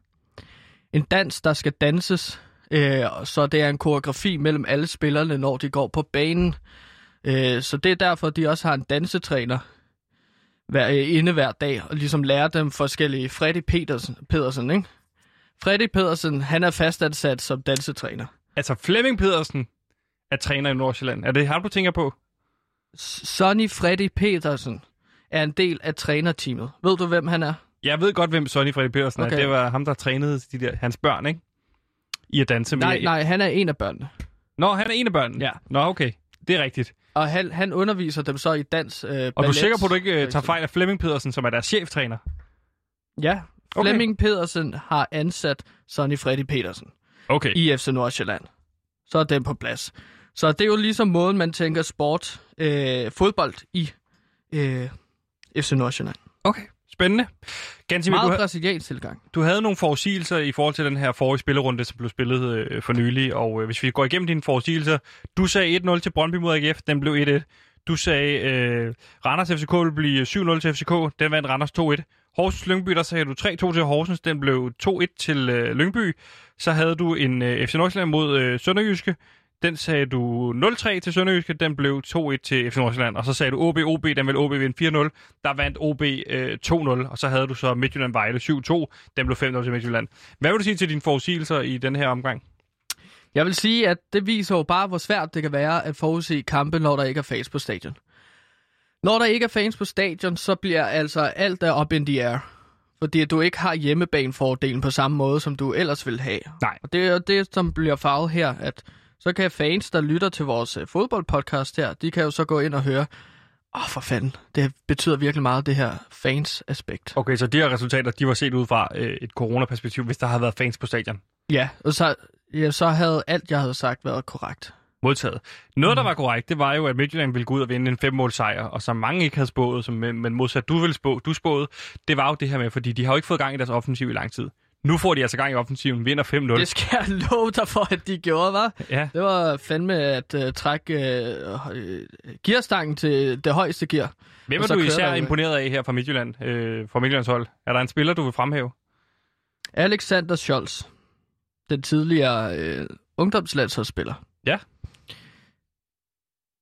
En dans, der skal danses, øh, så det er en koreografi mellem alle spillerne, når de går på banen. Øh, så det er derfor, de også har en dansetræner hver, øh, inde hver dag, og ligesom lærer dem forskellige. Freddy Petersen, Pedersen, ikke? Freddy Pedersen, han er fastansat som dansetræner. Altså, Flemming Pedersen er træner i Nordsjælland. Er det ham, du tænker på? Sonny Freddy Petersen er en del af trænerteamet. Ved du, hvem han er? Jeg ved godt, hvem Sonny Fredrik Pedersen okay. er. Det var ham, der trænede de der, hans børn, ikke? I at danse. men Nej, nej, han er en af børnene. Nå, han er en af børnene? Ja. Nå, okay. Det er rigtigt. Og han, han underviser dem så i dans, øh, Og du er ballet, sikker på, at du ikke uh, tager fejl af Flemming Pedersen, som er deres cheftræner? Ja, Okay. Flemming Pedersen har ansat Sonny Freddy Petersen Okay. i FC Nordsjælland. Så er den på plads. Så det er jo ligesom måden, man tænker sport, øh, fodbold i øh, FC Nordsjælland. Okay. Spændende. Gansimir, du, Meget brasiliansk tilgang. du havde nogle forudsigelser i forhold til den her forrige spillerunde, som blev spillet øh, for nylig. Og øh, hvis vi går igennem dine forudsigelser. Du sagde 1-0 til Brøndby mod AGF. Den blev 1-1. Du sagde, øh, Randers FCK ville blive 7-0 til FCK. Den vandt Randers 2-1. Horsens Lyngby, der sagde du 3-2 til Horsens. Den blev 2-1 til øh, Lyngby. Så havde du en øh, FC Nordsjælland mod øh, Sønderjyske. Den sagde du 0-3 til Sønderjyske. Den blev 2-1 til FC Nordsjælland. Og så sagde du OB, OB, den vil OB vinde 4-0. Der vandt OB øh, 2-0. Og så havde du så Midtjylland Vejle 7-2. Den blev 5-0 til Midtjylland. Hvad vil du sige til dine forudsigelser i den her omgang? Jeg vil sige, at det viser jo bare, hvor svært det kan være at forudse kampe, når der ikke er fans på stadion. Når der ikke er fans på stadion, så bliver altså alt der up in the air. Fordi du ikke har hjemmebanefordelen på samme måde, som du ellers vil have. Nej. Og det er det, som bliver farvet her, at så kan fans, der lytter til vores øh, fodboldpodcast her, de kan jo så gå ind og høre, åh oh, for fanden, det betyder virkelig meget, det her fans-aspekt. Okay, så de her resultater, de var set ud fra øh, et coronaperspektiv, hvis der havde været fans på stadion. Ja, og så, ja, så havde alt, jeg havde sagt, været korrekt. Modtaget. Noget, der var korrekt, det var jo, at Midtjylland ville gå ud og vinde en fem sejr, og som mange ikke havde spået, som, men, men modsat du ville spå, du spåede, det var jo det her med, fordi de har jo ikke fået gang i deres offensiv i lang tid. Nu får de altså gang i offensiven, vinder 5-0. Det skal jeg love dig for, at de gjorde, var. Ja, Det var fandme at uh, trække uh, gearstangen til det højeste gear. hvem er du især imponeret af her fra Midtjylland, øh, fra Midtjyllands hold? Er der en spiller, du vil fremhæve? Alexander Scholz, den tidligere uh, ungdomslandsholdsspiller. Ja.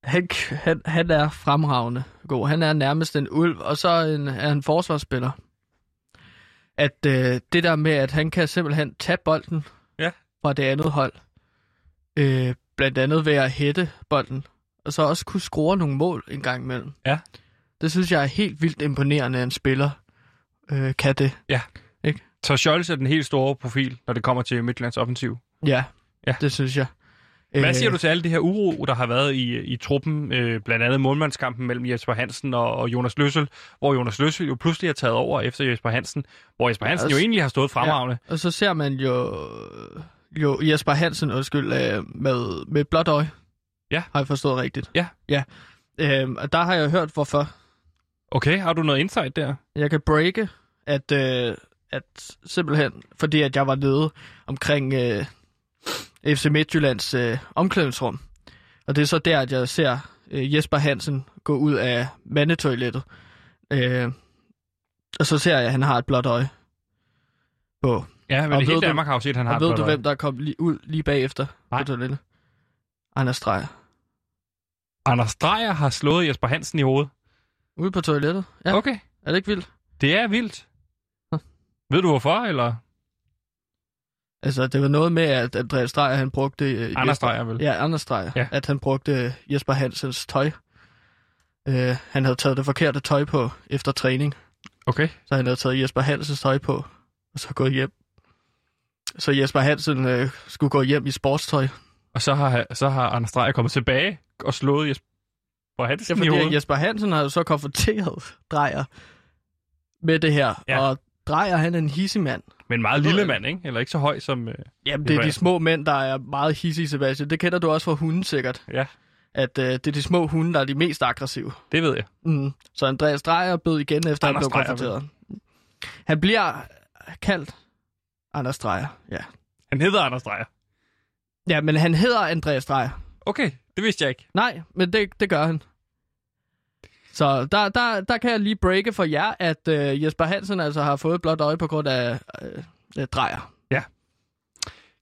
Han, han, han er fremragende god. Han er nærmest en ulv, og så en, er han forsvarsspiller. At uh, det der med, at han kan simpelthen tage bolden Ja. fra det andet hold, uh, blandt andet ved at hætte bolden, og så også kunne score nogle mål en gang imellem. Ja. Det synes jeg er helt vildt imponerende, at en spiller øh, kan det. Så Scholz er den helt store profil, når det kommer til Midtjyllands offensiv. Ja, Ja. det synes jeg. Hvad Øh, siger du til alle det her uro, der har været i, i truppen, øh, blandt andet målmandskampen mellem Jesper Hansen og, og Jonas Løssel, hvor Jonas Løssel jo pludselig har taget over efter Jesper Hansen, hvor Jesper Hansen jo også- egentlig har stået fremragende. Og så ser man jo, jo Jesper Hansen undskyld, øh, med, med blåt øje. Ja. Har jeg forstået rigtigt? Ja. Ja. Øhm, og der har jeg hørt, hvorfor. Okay, har du noget insight der? Jeg kan breake, at, øh, at simpelthen, fordi at jeg var nede omkring øh, FC Midtjyllands øh, omklædningsrum. Og det er så der, at jeg ser øh, Jesper Hansen gå ud af mandetoilettet. Øh, og så ser jeg, at han har et blåt øje på. Ja, men Og det ved hele du- Danmark har jo set, at han har et ved blåt du, øje. hvem der kom lige ud lige bagefter Nej. på toilettet? Anders Dreyer. Anders Dreyer har slået Jesper Hansen i hovedet. Ude på toilettet. Ja, Okay, er det ikke vildt? det er vildt. Ved du hvorfor, eller? Altså, det var noget med, at Andreas Dreyer, han brugte... Øh, Anders Dreyer, vel? Ja, Anders Dreyer. Ja. At han brugte Jesper Hansens tøj. Øh, han havde taget det forkerte tøj på efter træning. Okay. Så han havde taget Jesper Hansens tøj på, og så gået hjem. Så Jesper Hansen øh, skulle gå hjem i sportstøj. Og så har, så har Anders Dreyer kommet tilbage og slået Jesper Ja, Hansen i fordi hovedet. at Jesper Hansen har jo så konfronteret Drejer med det her. Ja. Og Drejer, han er en hissig mand. Men meget lille mand, ikke? Eller ikke så høj som... Øh, Jamen, det er de små mænd, der er meget hissige, Sebastian. Det kender du også fra hunden sikkert. ja, At øh, det er de små hunde, der er de mest aggressive. det ved jeg. Mm. Så Andreas Dreyer bød igen, efter Anders han blev konfronteret. Han bliver kaldt Anders Dreyer, ja. Han hedder Anders Dreyer. Ja, men han hedder Andreas Dreyer. Okay, det vidste jeg ikke. Nej, men det, det gør han. Så der, der, der kan jeg lige breake for jer, at øh, Jesper Hansen altså har fået blåt øje på grund af øh, øh, Dreyer.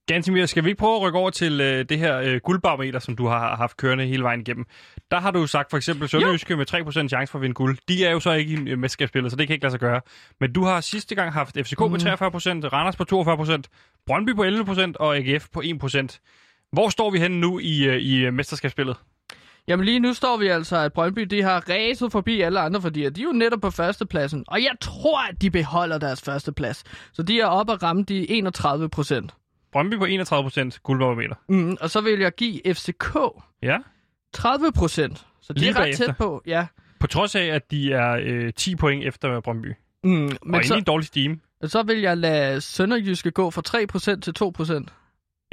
Gansimir, skal vi ikke prøve at rykke over til øh, det her øh, guldbarometer, som du har haft kørende hele vejen igennem? Der har du sagt for eksempel Sønderjyske med 3% chance for at vinde guld. De er jo så ikke i øh, mesterskabsspillet, så det kan ikke lade sig gøre. Men du har sidste gang haft FCK mm. med 43%, Randers på 42%, Brøndby på 11% og AGF på 1%. Hvor står vi henne nu i, øh, i øh, mesterskabsspillet? Jamen lige nu står vi altså, at Brøndby de har ræset forbi alle andre, fordi de er jo netop på førstepladsen. Og jeg tror, at de beholder deres førsteplads. Så de er oppe at ramme de 31 procent. Brøndby på 31% guldbarometer. Mm, og så vil jeg give FCK Ja. 30 procent. Så de Lige er ret bagefter. tæt på, ja. På trods af, at de er øh, 10 point efter Brøndby. Mm, Men og så, en dårlig stime. så vil jeg lade Sønderjyske gå fra 3 procent til 2 procent.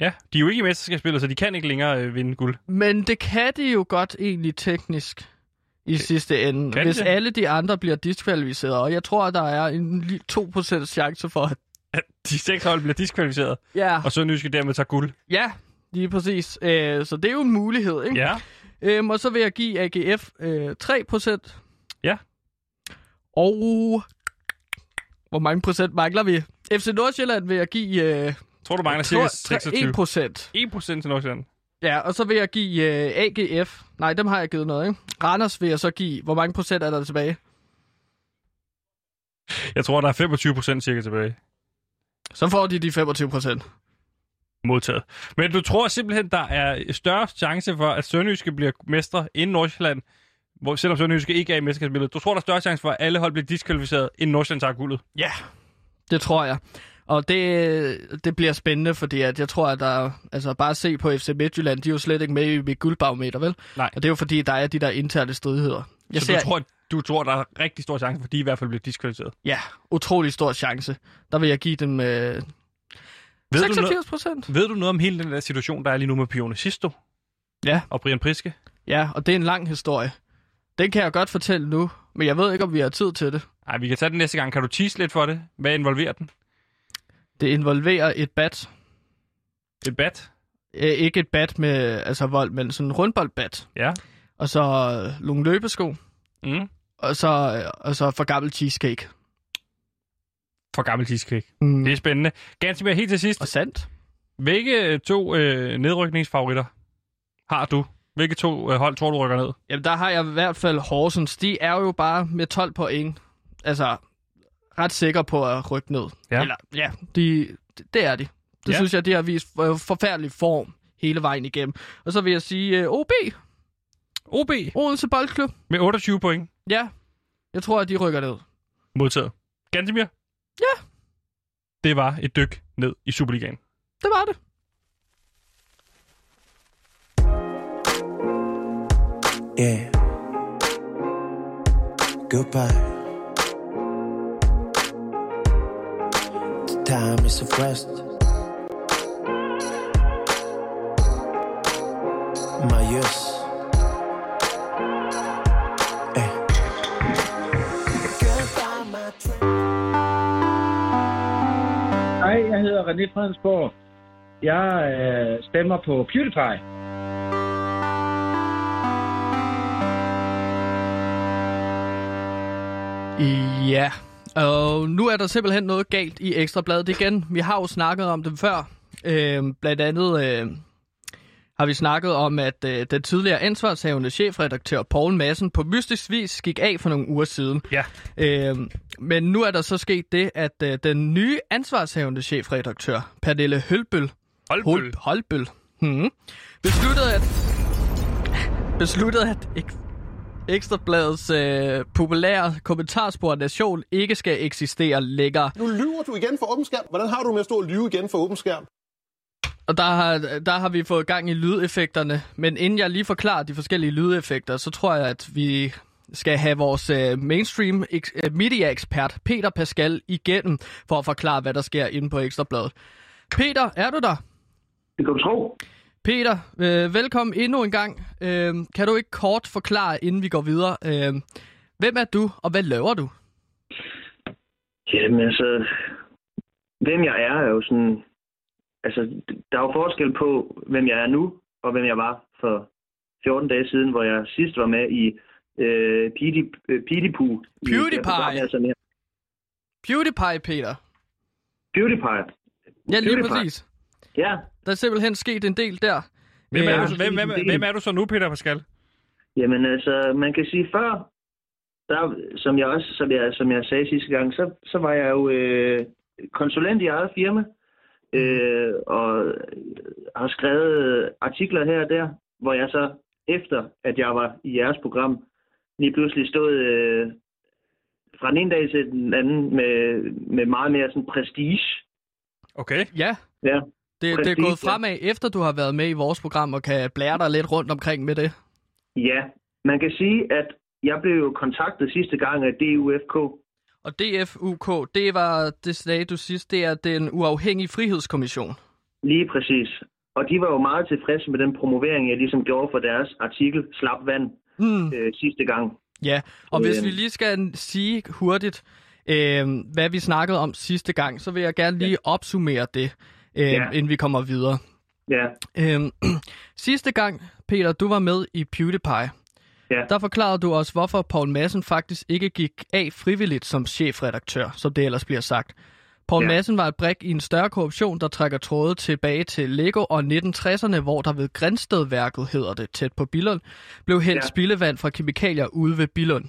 Ja, de er jo ikke i mesterskabsspillet, så de kan ikke længere øh, vinde guld. Men det kan de jo godt egentlig teknisk i sidste ende, kan hvis det? alle de andre bliver diskvalificeret. Og jeg tror, at der er en li- 2% chance for, at... De seks hold bliver diskvalificeret, Ja, og Sønderjyske dermed tager guld. ja lige præcis. Øh, så det er jo en mulighed, ikke? Ja. Øhm, og så vil jeg give AGF øh, 3%. Ja. Og... Hvor mange procent mangler vi? FC Nordsjælland vil jeg give... Øh, Tror du mangler cirka 26? 1 procent. 1 procent til Nordsjælland. Ja, og så vil jeg give øh, AGF... Nej, dem har jeg givet noget, ikke? Randers vil jeg så give... Hvor mange procent er der tilbage? Jeg tror, der er 25 procent cirka tilbage. Så får de de 25 procent. Modtaget. Men du tror simpelthen, der er større chance for, at Sønderjyske bliver mestre end Nordsjælland, hvor, selvom Sønderjyske ikke er i mesterskabsspillet. Du tror, der er større chance for, at alle hold bliver diskvalificeret, end Nordsjælland tager guldet? Ja, det tror jeg. Og det, det bliver spændende, fordi at jeg tror, at der... Altså bare se på FC Midtjylland, de er jo slet ikke med i mit guldbarometer, vel? Nej. Og det er jo fordi, der er de der interne stridigheder. Jeg så ser, du tror, du tror, der er rigtig stor chance for, at de i hvert fald bliver diskvalificeret? Ja, utrolig stor chance. Der vil jeg give dem øh, Ved du, noget, 86 procent. ved du noget om hele den der situation, der er lige nu med Pione Sisto Ja, og Brian Priske? ja, og det er en lang historie. Den kan jeg godt fortælle nu, men jeg ved ikke, om vi har tid til det. Nej, vi kan tage den næste gang. Kan du tease lidt for det? Hvad involverer den? Det involverer et bat. Et bat? Øh, ikke et bat med altså vold, men sådan en rundboldbat. Ja. Og så øh, nogle løbesko. Mm. Og så, øh, og så for gammel cheesecake. For gammel cheesecake. Mm. Det er spændende. Ganske mere helt til sidst. Og sandt. Hvilke to øh, nedrykningsfavoritter har du? Hvilke to øh, hold tror du rykker ned? Jamen, der har jeg i hvert fald Horsens. De er jo bare med 12 point. Altså, ret sikre på at rykke ned. Ja. Eller, ja, de, det er de. Det Ja. synes jeg, de har vist øh, forfærdelig form hele vejen igennem. Og så vil jeg sige uh, OB, OB Odense Boldklub. med 28 point Ja, jeg tror, at de rykker ned. modtaget. Gantemir? Ja. Det var et dyk ned i Superligaen. Det var det. Yeah. Goodbye. Time is rest. My yes. Eh. My train. Hej, jeg hedder René Fredensborg. Jeg øh, stemmer på PewDiePie. Ja, og nu er der simpelthen noget galt i Ekstrabladet igen. Vi har jo snakket om det før. Øh, blandt andet øh, har vi snakket om, at øh, den tidligere ansvarshavende chefredaktør Paul Madsen på mystisk vis gik af for nogle uger siden. Ja. Øh, men nu er der så sket det, at øh, den nye ansvarshavende chefredaktør, Pernille Hølbøl, Holdbøl. Hol- Holbøl, hmm, besluttede at, besluttede at ek- Ekstrabladets øh, populære kommentarspor Nation ikke skal eksistere længere. Nu lyver du igen for åben skærm. Hvordan har du med at stå og lyve igen for åben skærm? Og der har, der har vi fået gang i lydeffekterne. Men inden jeg lige forklarer de forskellige lydeffekter, så tror jeg, at vi skal have vores øh, mainstream eks- øh, media-ekspert Peter Pascal igennem for at forklare, hvad der sker inde på Ekstrabladet. Peter, er du der? Det kan du tro. Peter, øh, velkommen endnu en gang. Øh, kan du ikke kort forklare, inden vi går videre, øh, hvem er du, og hvad laver du? Jamen altså, hvem jeg er, er jo sådan... Altså, der er jo forskel på, hvem jeg er nu, og hvem jeg var for 14 dage siden, hvor jeg sidst var med i øh, Pewdie- øh, PewDiePie. i- PewDiePie. Altså, ja, PewDiePie, Peter. PewDiePie. Ja, lige PewDiePie. præcis. Ja, Der er simpelthen sket en del der. Hvem er, Øh, du, så- hvem, hvem, hvem er du så nu, Peter Pascal? jamen altså, man kan sige før, der, som jeg også, som jeg, som jeg sagde sidste gang, så, så var jeg jo øh, konsulent i eget firma, øh, og har skrevet artikler her og der, hvor jeg så, efter at jeg var i jeres program, lige pludselig stod øh, fra den ene dag til den anden med, med meget mere sådan prestige. Okay. Ja, Ja, det, det er Præcis, gået ja. fremad, efter du har været med i vores program og kan blære dig lidt rundt omkring med det. ja. Man kan sige, at jeg blev jo kontaktet sidste gang af DUFK, Og DFUK, det var, det sagde du sidst, det er den uafhængige frihedskommission. Lige præcis. Og de var jo meget tilfredse med den promovering, jeg ligesom gjorde for deres artikel Slap Vand Mm. øh, sidste gang. Ja, og hvis Øhm. vi lige skal sige hurtigt, øh, hvad vi snakkede om sidste gang, så vil jeg gerne lige opsummere det, øh, Ja. inden vi kommer videre. Ja, Øh, [CLEARS THROAT] sidste gang, Peter, du var med i PewDiePie. Ja. Der forklarede du os, hvorfor Paul Madsen faktisk ikke gik af frivilligt som chefredaktør, som det ellers bliver sagt. Paul Ja. Madsen var et brik i en større korruption, der trækker tråde tilbage til Lego og 1960'erne, hvor der ved Grænstedværket, hedder det, tæt på Billund, blev hældt Ja. spildevand fra kemikalier ude ved Billund.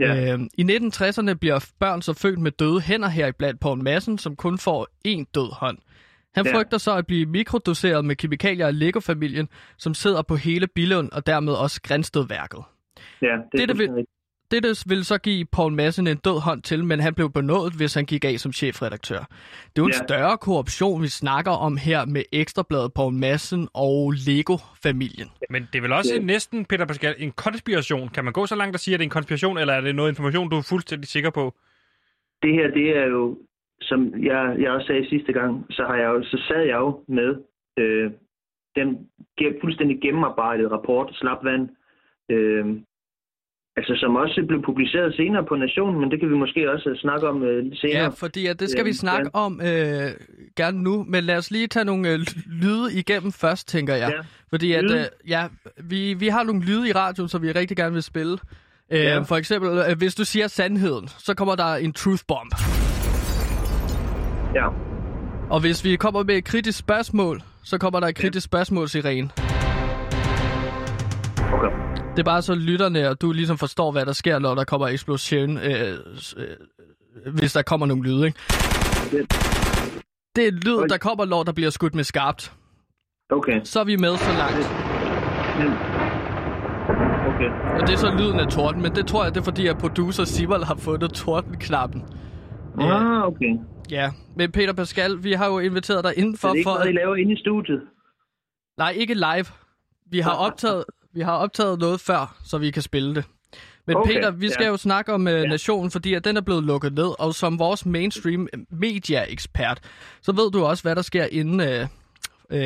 ja, Øh, I 1960'erne bliver børn så født med døde hænder her i blandt Paul Madsen, som kun får én død hånd. Han Ja. frygter så at blive mikrodoseret med kemikalier af Lego-familien, som sidder på hele Billund og dermed også Grænstedværket. ja. Det, er det, der vil-. Dette vil så give Paul Madsen en død hånd til, men han blev benådet, hvis han gik af som chefredaktør. Det er jo en Ja. større korruption, vi snakker om her med Ekstrabladet, Paul Madsen og Lego-familien. Men det er vel også Ja. en, næsten, Peter Pascal, en konspiration. Kan man gå så langt og sige, at det er en konspiration, eller er det noget information, du er fuldstændig sikker på? Det her, det er jo, som jeg, jeg også sagde sidste gang, så, har jeg jo, så sad jeg jo med øh, den fuldstændig gennemarbejdede rapport, Slap Vand, øh, altså som også blev publiceret senere på Nationen, men det kan vi måske også snakke om øh, senere. Ja, fordi at det skal vi Øhm, snakke om øh, gerne nu, men lad os lige tage nogle øh, lyde igennem først, tænker jeg. Ja. Fordi at, øh, ja, vi, vi har nogle lyde i radioen, som vi rigtig gerne vil spille. Øh, Ja. For eksempel, øh, hvis du siger sandheden, så kommer der en truth bomb. Ja, Og hvis vi kommer med et kritisk spørgsmål, så kommer der et kritisk spørgsmål, Sirene. okay. Det er bare så lytterne, og du ligesom forstår, hvad der sker, når der kommer eksplosion, øh, øh, hvis der kommer nogle lyde, ikke? Det- Det er lyd, der kommer, når der bliver skudt med skarpt. Okay. Så er vi med så langt. Okay. Og det er så lyden af torden, men det tror jeg, det er fordi, at producer Sibel har fundet tordenknappen. Ah, okay. Ja, men Peter Pascal, vi har jo inviteret dig indenfor det er ikke for... noget, I laver inde i studiet? Nej, ikke live. Vi har optaget, vi har optaget noget før, så vi kan spille det. Men Okay, Peter, vi skal ja. jo snakke om uh, nationen, fordi at den er blevet lukket ned, og som vores mainstream media-ekspert, så ved du også, hvad der sker inde uh, uh,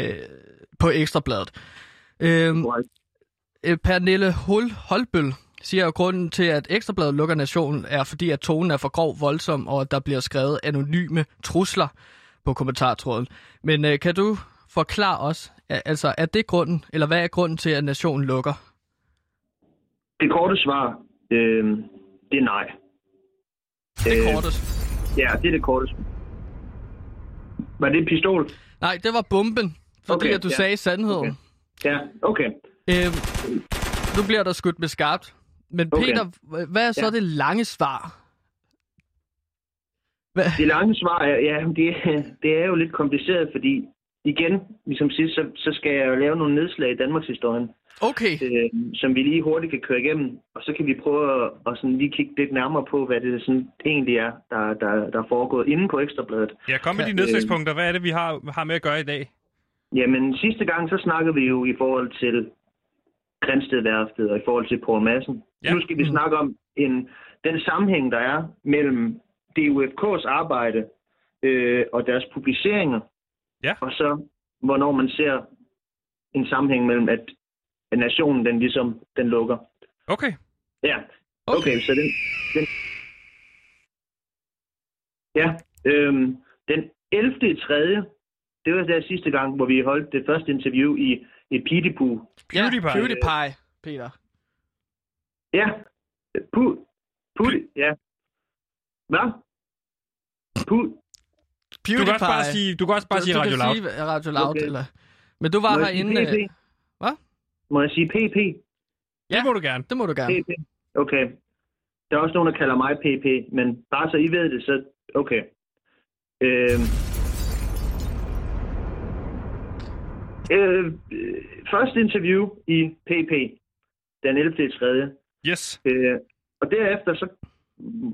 på Ekstrabladet. Uh, Right. uh, Pernille Hol Holbøl siger jo, grunden til, at Ekstrabladet lukker nationen, er fordi, at tonen er for grov voldsom, og at der bliver skrevet anonyme trusler på kommentartråden. Men uh, kan du forklare os, altså er det grunden, eller hvad er grunden til, at nationen lukker? Det korte svar, øh, det er nej. Det Øh, kortest. Ja, det er det korte. Var det en pistol? Nej, det var bomben, fordi Okay, at du ja. sagde sandheden. Okay. Ja, okay. Øhm, nu bliver der skudt med skarpt. Men Okay. Peter, h- hvad er så Ja. det lange svar? Hvad? Det lange svar er, ja, det, det er jo lidt kompliceret, fordi igen, ligesom sidst, så, så skal jeg jo lave nogle nedslag i Danmarks historien, Okay, øh, som vi lige hurtigt kan køre igennem, og så kan vi prøve at, at sådan lige kigge lidt nærmere på, hvad det sådan egentlig er, der, der, der er foregået inde på Ekstrabladet. Ja, kom med Ja, de nedslagspunkter. Hvad er det, vi har, har med at gøre i dag? Jamen, sidste gang, så snakkede vi jo i forhold til Grænstedværftet og i forhold til Paul Madsen. Ja. Nu skal vi Mm. snakke om en, den sammenhæng, der er mellem DUFK's arbejde øh, og deres publiceringer, Ja. og så hvornår man ser en sammenhæng mellem, at, at nationen den ligesom den lukker. Okay. Ja, okay, så den... den ja, øhm, den 11. i 3. Det var der sidste gang, hvor vi holdt det første interview i, i PewDiePie. Ja, PewDiePie. PewDiePie, Peter. Ja, pu, pu, ja. Hvad? Pu, Du kan også bare sige, du kan også bare sige du Radio Loud. sige Radio Loud, Okay. eller... Men du var må jeg sige herinde... PP? øh, Hvad? Må jeg sige PP? Ja. Det må du gerne. Det må du gerne. PP. Okay. Der er også nogen, der kalder mig PP, men bare så I ved det, så okay. Øhm. Øh, øh, første interview i PP, den 11. i 3. Yes. Øh, og derefter så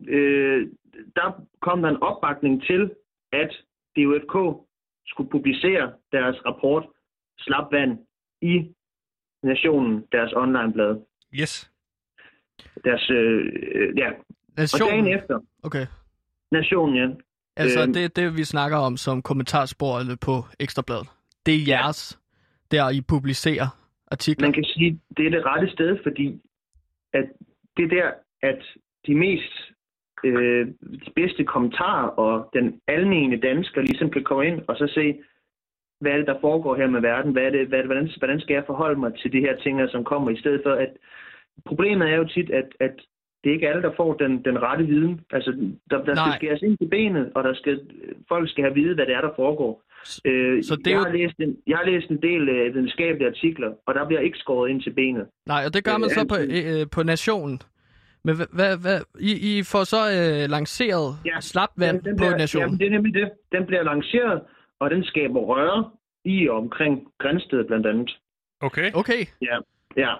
øh, der kom der en opbakning til, at DUFK skulle publicere deres rapport Slap Vand i Nationen, deres onlineblad. Yes. Deres, øh, øh, ja. Og dagen Nationen. efter, Okay. Nationen, ja. Altså, Øhm. det det, vi snakker om som kommentarsporene på Ekstrabladet. Det er jeres, der I publicerer artikler. Man kan sige, det er det rette sted, fordi at det er der, at de mest øh, de bedste kommentarer og den almene dansker ligesom kan komme ind og så se, hvad er det, der foregår her med verden? Hvad er det, hvad, hvordan, hvordan skal jeg forholde mig til de her ting, som kommer, i stedet for at problemet er jo tit, at, at det er ikke alle, der får den, den rette viden. Altså, der, der skal skæres ind til benet, og der skal, folk skal have vide, hvad det er, der foregår. Øh, så det jeg, jo- har læst en, jeg har læst en del øh, videnskabelige artikler, og der bliver ikke skåret ind til benet. Nej, og det gør man Øh, så på, altid. øh, på Nationen. Men hvad, hvad, hvad, I, I får så øh, lanceret Ja, slap vand den på bliver, Nationen. Jamen, det er nemlig det. Den bliver lanceret, og den skaber røre i og omkring Grænsted blandt andet. Okay. Okay, Ja. ja.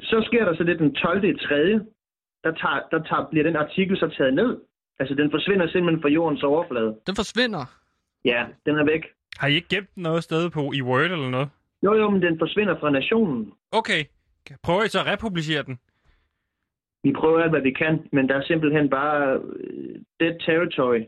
Så sker der så det den 12. i 3. Der, tager, der tager, bliver den artikel så taget ned. Altså, den forsvinder simpelthen fra jordens overflade. den forsvinder. Ja, den er væk. Har I ikke gemt den noget sted på i Word eller noget? Jo, jo, men den forsvinder fra nationen. Okay. Prøver I så at republicere den? Vi prøver alt, hvad vi kan, men der er simpelthen bare øh, dead territory.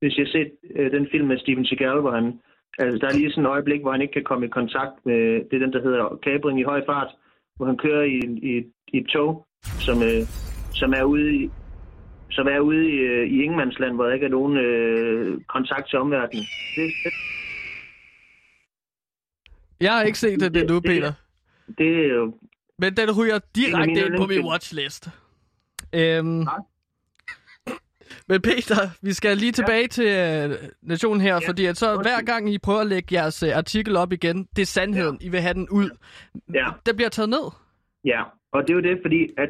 Hvis jeg har set øh, den film med Steven Seagal, hvor han... Altså, der er lige sådan et øjeblik, hvor han ikke kan komme i kontakt med... Det er den, der hedder kabring i høj fart, hvor han kører i, i, i et tog, som, øh, som er ude i som er ude i, øh, i ingenmandsland, hvor der ikke er nogen øh, kontakt til omverdenen. Det, det, Jeg har ikke set det, det nu, Det- det- Peter. det er jo... Men den ryger direkte ind på min watchlist. Øhm, men Peter, vi skal lige tilbage til øh, nationen her, Ja, fordi at så hver gang I prøver at lægge jeres øh, artikel op igen, det er sandheden, I vil have den ud. Ja. Den bliver taget ned. Ja, og det er jo det, fordi at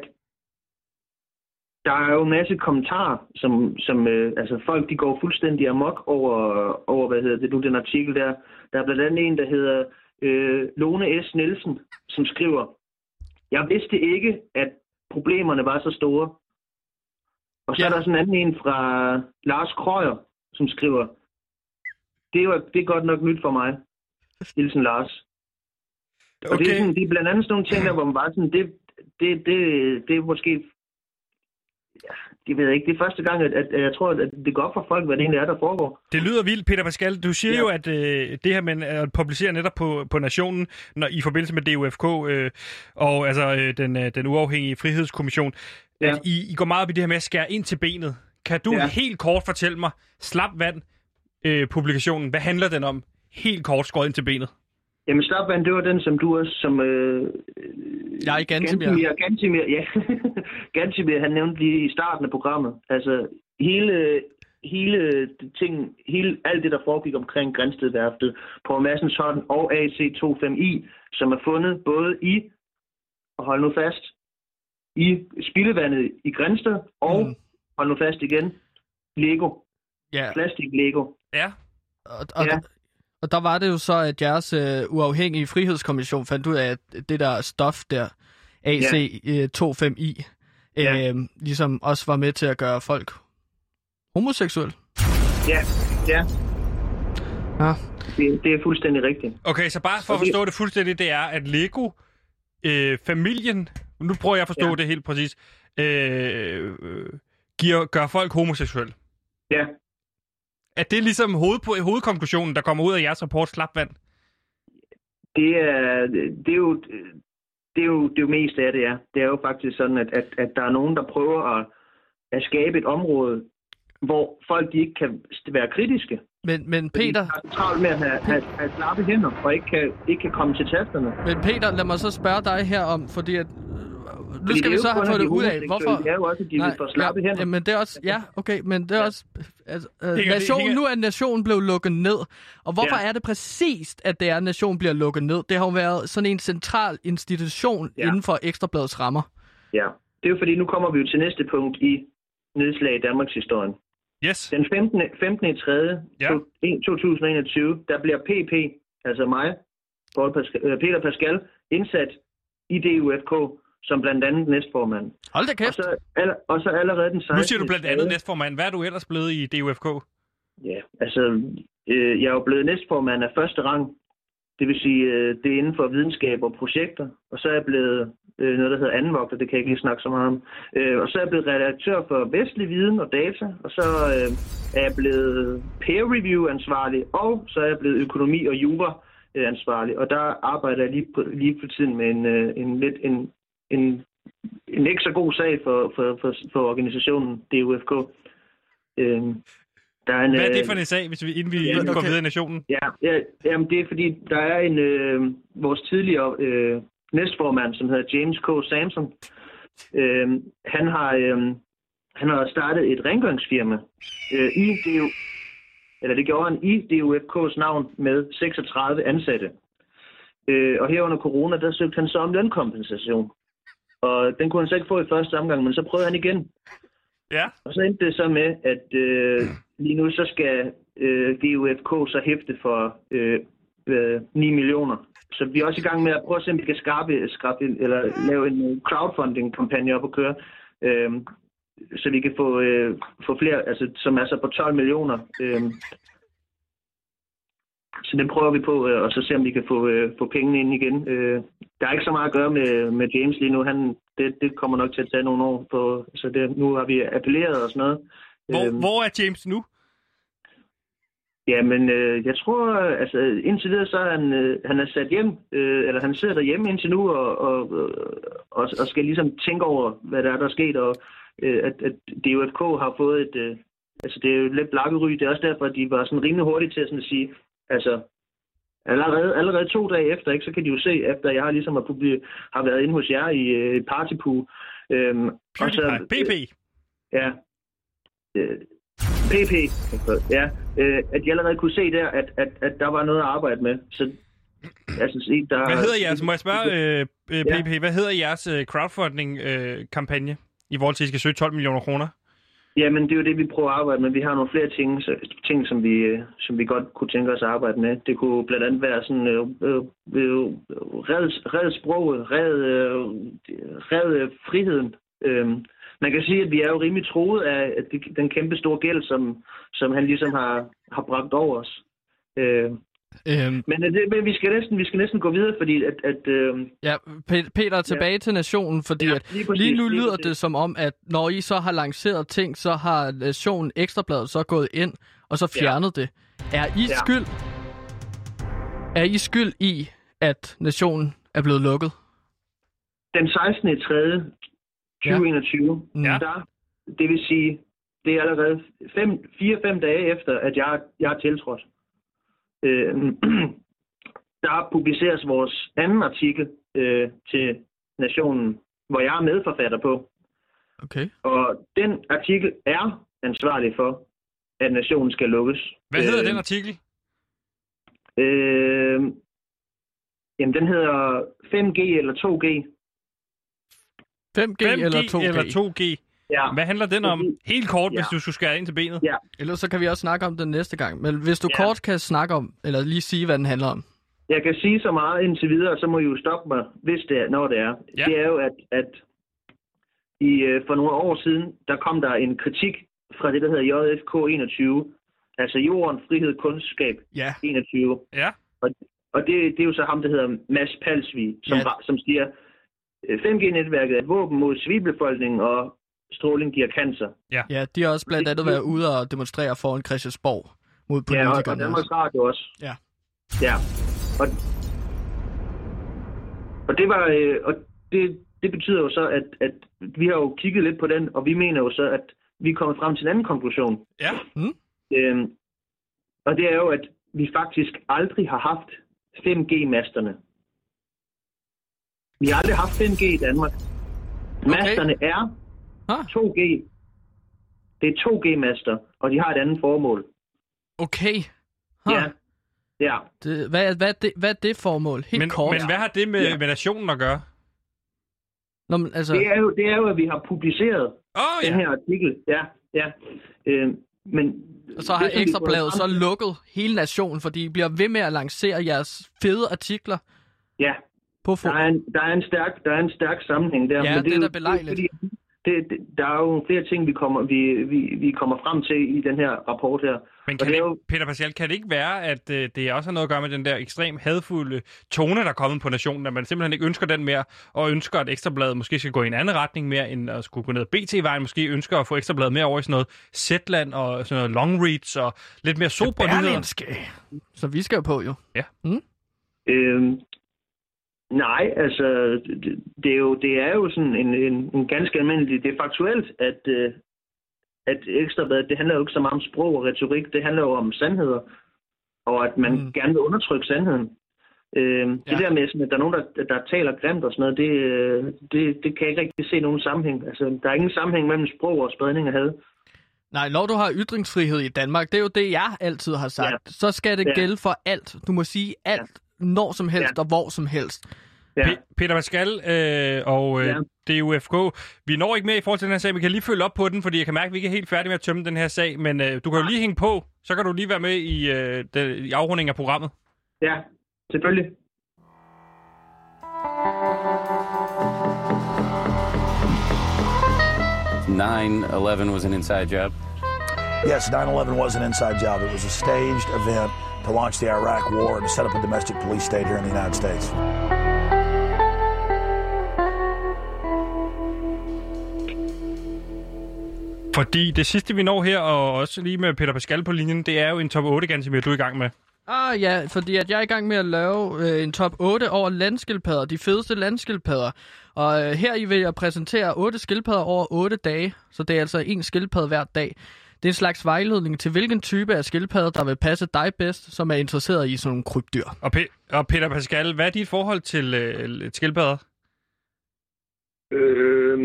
der er jo en masse kommentarer, som, som øh, altså folk de går fuldstændig amok over, over, hvad hedder det nu, den artikel der. Der er blandt andet en, der hedder øh, Lone S. Nielsen, som skriver, jeg vidste ikke, at problemerne var så store. Og så Ja. er der sådan en anden en fra Lars Krøyer, som skriver, det er, det er godt nok nyt for mig. Hilsen Lars. Og det, er Okay. sådan, det er blandt andet sådan nogle ting, der, hvor man bare sådan, det, det, det, det er måske... Ja, det ved jeg ikke. Det er første gang, at, at, at jeg tror, at det går op for folk, hvad det egentlig er, der foregår. Det lyder vildt, Peter Pascal. Du siger ja. Jo, at øh, det her med at publicere netop på, på Nationen når, i forbindelse med DUFK øh, og altså øh, den, øh, den uafhængige frihedskommission, ja. At I, I går meget op i det her med at skære ind til benet. Kan du. Ja. helt kort fortælle mig, Slap Vand øh, publikationen, hvad handler den om? Helt kort skåret ind til benet. Jamen, Slapvand, det var den, som du også, som... Øh, Jeg er Gantimir. Gantimir, Gantimir, ja. [LAUGHS] Gantimir, han nævnte lige i starten af programmet. Altså, hele, hele ting, hele, alt det, der foregik omkring Grænstedværftet, på Madsens hånd og AC25i, som er fundet både i, og hold nu fast, i spildevandet i Grænsted, og, mm. hold nu fast igen, Lego. Ja, Plastik Lego. Ja. og, og, Ja. Og der var det jo så, at jeres øh, uafhængige frihedskommission fandt ud af, at det der stof der, AC25i, øh, Ja. ligesom også var med til at gøre folk homoseksuelle. Ja, ja, Ja. det, det er fuldstændig rigtigt. Okay, så bare for at forstå det fuldstændig, det er, at Lego, øh, familien nu prøver jeg at forstå Ja. det helt præcis. Øh, øh, giver, gør folk homoseksuelle. Ja, Er det ligesom hoved, hovedkonklusionen, der kommer ud af jeres rapport Slapvand? det er, det er jo... Det er, jo, det er jo mest af det, er. Det er jo faktisk sådan, at, at, at der er nogen, der prøver at, at skabe et område, hvor folk de ikke kan være kritiske. Men, men Fordi Peter, De har travlt med at have, have, have slappe hænder, og ikke kan, ikke kan komme til tasterne. men Peter, lad mig så spørge dig her om, fordi at, nu skal vi så jo have fået det de ud af, hvorfor... Det er jo også, vil få slappe ja, hænder. men det er også, ja, okay, men det er også, altså, øh, hænger- nu er nationen blevet lukket ned, og hvorfor Ja. er det præcist, at det er, at nationen bliver lukket ned? Det har jo været sådan en central institution Ja. inden for Ekstrabladets rammer. Ja, det er jo fordi, nu kommer vi jo til næste punkt i nedslag i Danmarks historie. Yes. Den 15. 15. i 3. Ja. 2021, der bliver PP, altså mig, Paul Pascal, øh, Peter Pascal, indsat i DUFK som blandt andet næstformand. Hold da Og kæft. så, aller, og så allerede den 16. Nu siger du blandt andet næstformand. Hvad er du ellers blevet i DUFK? Ja, altså, øh, jeg er jo blevet næstformand af første rang. Det vil sige, øh, det er inden for videnskab og projekter. Og så er jeg blevet øh, noget, der hedder andenvogter, det kan jeg ikke lige snakke så meget om. Øh, og så er jeg blevet redaktør for vestlig viden og data. Og så øh, er jeg blevet peer review ansvarlig. Og så er jeg blevet økonomi og jura ansvarlig. Og der arbejder jeg lige på, lige på tiden med en, øh, en lidt en, en, en ikke så god sag for, for, for, for organisationen DUFK. Øh, der er en, Hvad er det øh, for en sag, hvis vi, inden vi Ja, går okay. videre i nationen? Ja, ja jamen det er fordi, der er en øh, vores tidligere øh, næstformand, som hedder James K. Samson. Øh, han har øh, han har startet et rengøringsfirma øh, i DU, eller det gjorde han i DUFK's navn med 36 ansatte. Øh, og her under corona, der søgte han så om lønkompensation. Og den kunne han så ikke få i første omgang, men så prøvede han igen. Ja. Og så endte det så med, at øh, lige nu så skal øh, GUFK så hæfte for øh, øh, 9 millioner. Så vi er også i gang med at prøve at se, om vi kan skrabe, skrabe eller lave en øh, crowdfunding-kampagne op at køre. Øh, så vi kan få, øh, få flere, altså, som er så på 12 millioner. Øh, så det prøver vi på, øh, og så se, om vi kan få, øh, få pengene ind igen. Øh, der er ikke så meget at gøre med, med James lige nu. Han, det, det kommer nok til at tage nogle år. På, så det, nu har vi appelleret og sådan noget. Hvor, Øhm, hvor er James nu? Jamen, øh, jeg tror, øh, altså indtil videre, så er han, øh, han er sat hjem, øh, eller han sidder derhjemme indtil nu, og, og, og, og skal ligesom tænke over, hvad der er, der er sket, og øh, at, at DUFK har fået et, øh, altså det er jo lidt blakkery, det er også derfor, at de var sådan rimelig hurtige til at, sådan at sige, altså allerede, allerede to dage efter, ikke, så kan de jo se, efter jeg ligesom har, publi- har været inde hos jer i øh, Partypoo, øh, PewDiePie. PP. Ja. Øh, PP. Ja. Øh, at jeg allerede kunne se der, at, at, at der var noget at arbejde med. Så altså, se, der, Hvad hedder jeres, må jeg spørge, øh, øh, Ja. PP, hvad hedder jeres øh, crowdfunding-kampagne i forhold til, at I skal søge 12 millioner kroner? Jamen, det er jo det, vi prøver at arbejde med. Vi har nogle flere ting, ting som, vi, øh, som vi godt kunne tænke os at arbejde med. Det kunne blandt andet være sådan, øh, øh, øh red, red sproget, red, øh, red øh, friheden. Øh, man kan sige, at vi er jo rimelig troet af at den kæmpe store gæld, som, som han ligesom har, har bragt over os. Øh, Øhm, men, øh, det, men vi, skal næsten, vi skal næsten gå videre, fordi at... at øh, ja, Pe- Peter, tilbage ja. til nationen, fordi Ja, at lige præcis, lige nu lige lyder præcis. det som om, at når I så har lanceret ting, så har nationen Ekstrabladet så gået ind og så fjernet ja. det. Er I Ja. skyld? Er I skyld i, at nationen er blevet lukket? den 16. i 3. 2021, Mm. ja. der, det vil sige, det er allerede 4-5 dage efter, at jeg, jeg er tiltrådt. Øh, [CLEARS THROAT] der publiceres vores anden artikel øh, til Nationen, hvor jeg er medforfatter på. Okay. Og den artikel er ansvarlig for, at Nationen skal lukkes. Hvad hedder Øh, den artikel? Øh, jamen, den hedder 5G eller 2G. 5G, 5G eller 2G? eller 2G? Ja. Hvad handler den om? Helt kort, Ja. hvis du skulle skære ind til benet. Ja. Ellers så kan vi også snakke om den næste gang. Men hvis du Ja. kort kan snakke om, eller lige sige, hvad den handler om. Jeg kan sige så meget indtil videre, så må I jo stoppe mig, hvis det er, når det er. Ja. Det er jo, at, at i, øh, for nogle år siden, der kom der en kritik fra det, der hedder JFK 21, altså Jorden, Frihed, Kundskab Ja. 21. Ja. Og det, det er jo så ham, der hedder Mads Palsvig, som, Ja. ja. som siger, øh, 5G-netværket er et våben mod civilbefolkningen, og stråling giver cancer. Ja, de har også blandt andet været ude og demonstrere foran Christiansborg mod Ja, og, politikerne. Danmarks Radio også. Ja. Ja. Og, og det var, øh, og det, det betyder jo så, at, at vi har jo kigget lidt på den, og vi mener jo så, at vi er kommet frem til en anden konklusion. Ja. Øhm, og det er jo, at vi faktisk aldrig har haft 5G-masterne. Vi har aldrig haft 5G i Danmark. Masterne er Ah. 2G. Det er 2G-master, og de har et andet formål. Okay. Huh. Ja. Ja. Det, hvad, hvad, er det, hvad er det formål? Helt Men, kort. men hvad har det med, Ja. med nationen at gøre? Nå, men, altså, Det er jo, det er jo at vi har publiceret Åh, oh, den ja. her artikel. Ja, ja. Øh, men og så har det, Ekstrabladet så lukket hele nationen, fordi I bliver ved med at lancere jeres fede artikler Ja, på der er, en, der, er en stærk, der er en stærk sammenhæng der. Ja, men det er jo- da belejligt. fordi, det, det, der er jo flere ting, vi kommer, vi, vi, vi kommer frem til i den her rapport her. Men Og kan det det, er jo- Peter Pascal, kan det ikke være, at øh, det også har noget at gøre med den der ekstrem hadfulde tone, der er kommet på nationen, at man simpelthen ikke ønsker den mere, og ønsker, at Ekstrabladet måske skal gå i en anden retning mere, end at skulle gå ned ad BT-vejen, måske ønsker at få Ekstrabladet mere over i sådan noget Zetland og sådan noget long reads og lidt mere sobre nyheder? Så vi skal jo på, jo. Øhm, nej, altså, det, det, er jo, det er jo sådan en, en, en ganske almindelig, det er faktuelt, at, øh, at Ekstrabladet, det handler jo ikke så meget om sprog og retorik, det handler jo om sandheder, og at man Mm. gerne vil undertrykke sandheden. Ja. Det der med, sådan, at der er nogen, der, der taler grimt og sådan noget, det, øh, det, det kan jeg ikke rigtig se nogen sammenhæng. Altså, der er ingen sammenhæng mellem sprog og spredning af had. Nej, når du har ytringsfrihed i Danmark, det er jo det, jeg altid har sagt. Ja. Så skal det Ja. gælde for alt. Du må sige alt, når som helst Ja. og hvor som helst. Ja. Pe- Peter Pascal øh, og øh, Ja. DUFK, vi når ikke mere i forhold til den her sag, vi kan lige følge op på den, fordi jeg kan mærke, at vi ikke er helt færdige med at tømme den her sag, men øh, du kan jo lige hænge på, så kan du lige være med i, øh, den, i afrundingen af programmet. ja, selvfølgelig. Nine Eleven was an inside job. Yes, 9 11 was an inside job. It was a staged event to launch the Iraq War and to set up a domestic police state here in the United States. Fordi det sidste, vi når her, og også lige med Peter Pascal på linjen, det er jo en top 8 Gansimir, du er i gang med. Ah ja, fordi at jeg er i gang med at lave øh, en top 8 over landskildpadder, de fedeste landskildpadder. Og øh, her i vil jeg præsentere 8 skildpadder over 8 dage, så det er altså en skildpadde hver dag. Det er en slags vejledning til, hvilken type af skildpadder, der vil passe dig bedst, som er interesseret i sådan nogle krybdyr. Og, Pe- og Peter Pascal, hvad er dit forhold til øh, skildpadder? Øh,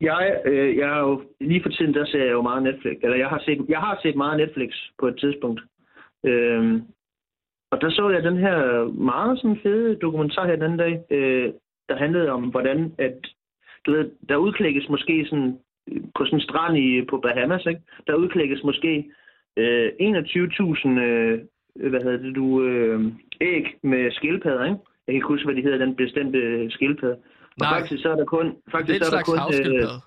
jeg, øh, jeg er jo, lige for tiden, der ser jeg jo meget Netflix. Eller jeg har set, jeg har set meget Netflix på et tidspunkt. Øh, og der så jeg den her meget sådan fede dokumentar her den anden dag, øh, der handlede om, hvordan at, du ved, der udklækkes måske sådan, på sådan en strand i, på Bahamas, ikke? der udklækkes måske øh, 21.000 øh, hvad hedder det, du, øh, æg med skildpadder, ikke? Jeg kan ikke huske, hvad de hedder, den bestemte skildpadde. Og Nej. faktisk så er der kun... Faktisk er så er der kun havskildpadde.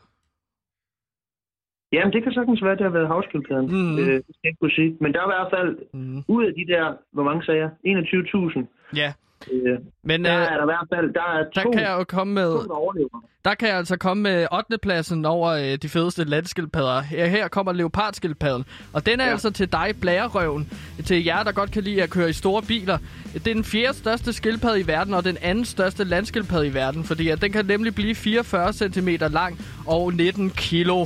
Jamen, det kan sagtens være, det har været havskildpadden. Mm. Øh, det skal jeg ikke kunne sige. Men der er i hvert fald, Mm. ud af de der, hvor mange sagde jeg? 21.000. Ja, Øh, men der øh, er der i hvert fald, der er der to, kan jeg jo komme med... to der. Der kan jeg altså komme med 8. pladsen over øh, de fedeste landskildpadder. Her, her kommer leopardskildpadden. Og den er. Ja. altså til dig, blærerøven. Til jer, der godt kan lide at køre i store biler. Det er den fjerde største skildpadde i verden, og den anden største landskildpadde i verden. Fordi at den kan nemlig blive 44 cm lang og 19 kilo.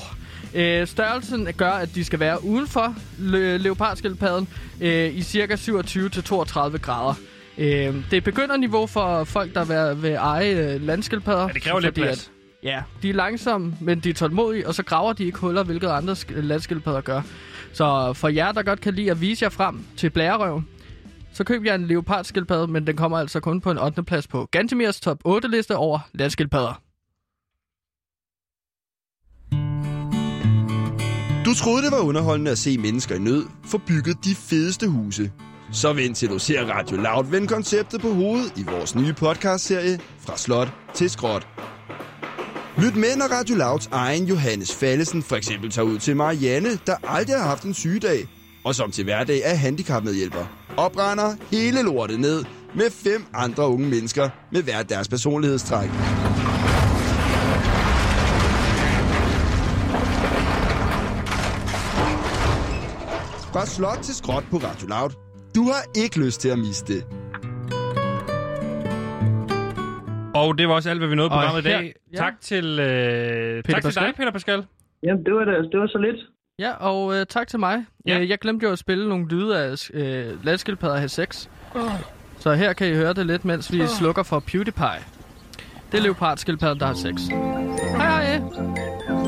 Øh, størrelsen gør, at de skal være udenfor le- leopardskildpadden øh, i cirka 27-32 grader. Øh, det er begynderniveau for folk, der vil, vil eje øh, landskildpadder. Ja, det kræver lidt plads. At, ja, de er langsomme, men de er tålmodige, og så graver de ikke huller, hvilket andre sk- landskildpadder gør. Så for jer, der godt kan lide at vise jer frem til blærerøven, så køb jeg en leopardskildpadde, men den kommer altså kun på en 8. plads på Gantemirs top 8 liste over landskildpadder. Du troede, det var underholdende at se mennesker i nød få bygget de fedeste huse. Så vent til du ser Radio Loud vende konceptet på hovedet i vores nye podcastserie Fra Slot til Skråt. Lyt med, når Radio Louds egen Johannes Fallesen for eksempel tager ud til Marianne, der aldrig har haft en sygedag, og som til hverdag er handicapmedhjælper. Og brænder hele lortet ned med fem andre unge mennesker med hver deres personlighedstræk. Fra slot til skråt på Radio Loud. Du har ikke lyst til at miste det. Og det var også alt, hvad vi nåede på Og programmet i her- dag. ja. Tak til, øh, tak til Pascal. dig, Peter Pascal. Jamen, det var, da, det var så lidt. Ja, og øh, tak til mig. Ja. Ja. Øh, jeg glemte jo at spille nogle lyde af øh, landskildpadder have sex. Så her kan I høre det lidt, mens vi slukker for PewDiePie. Det er leopardskildpadder, der har sex. Hej hej!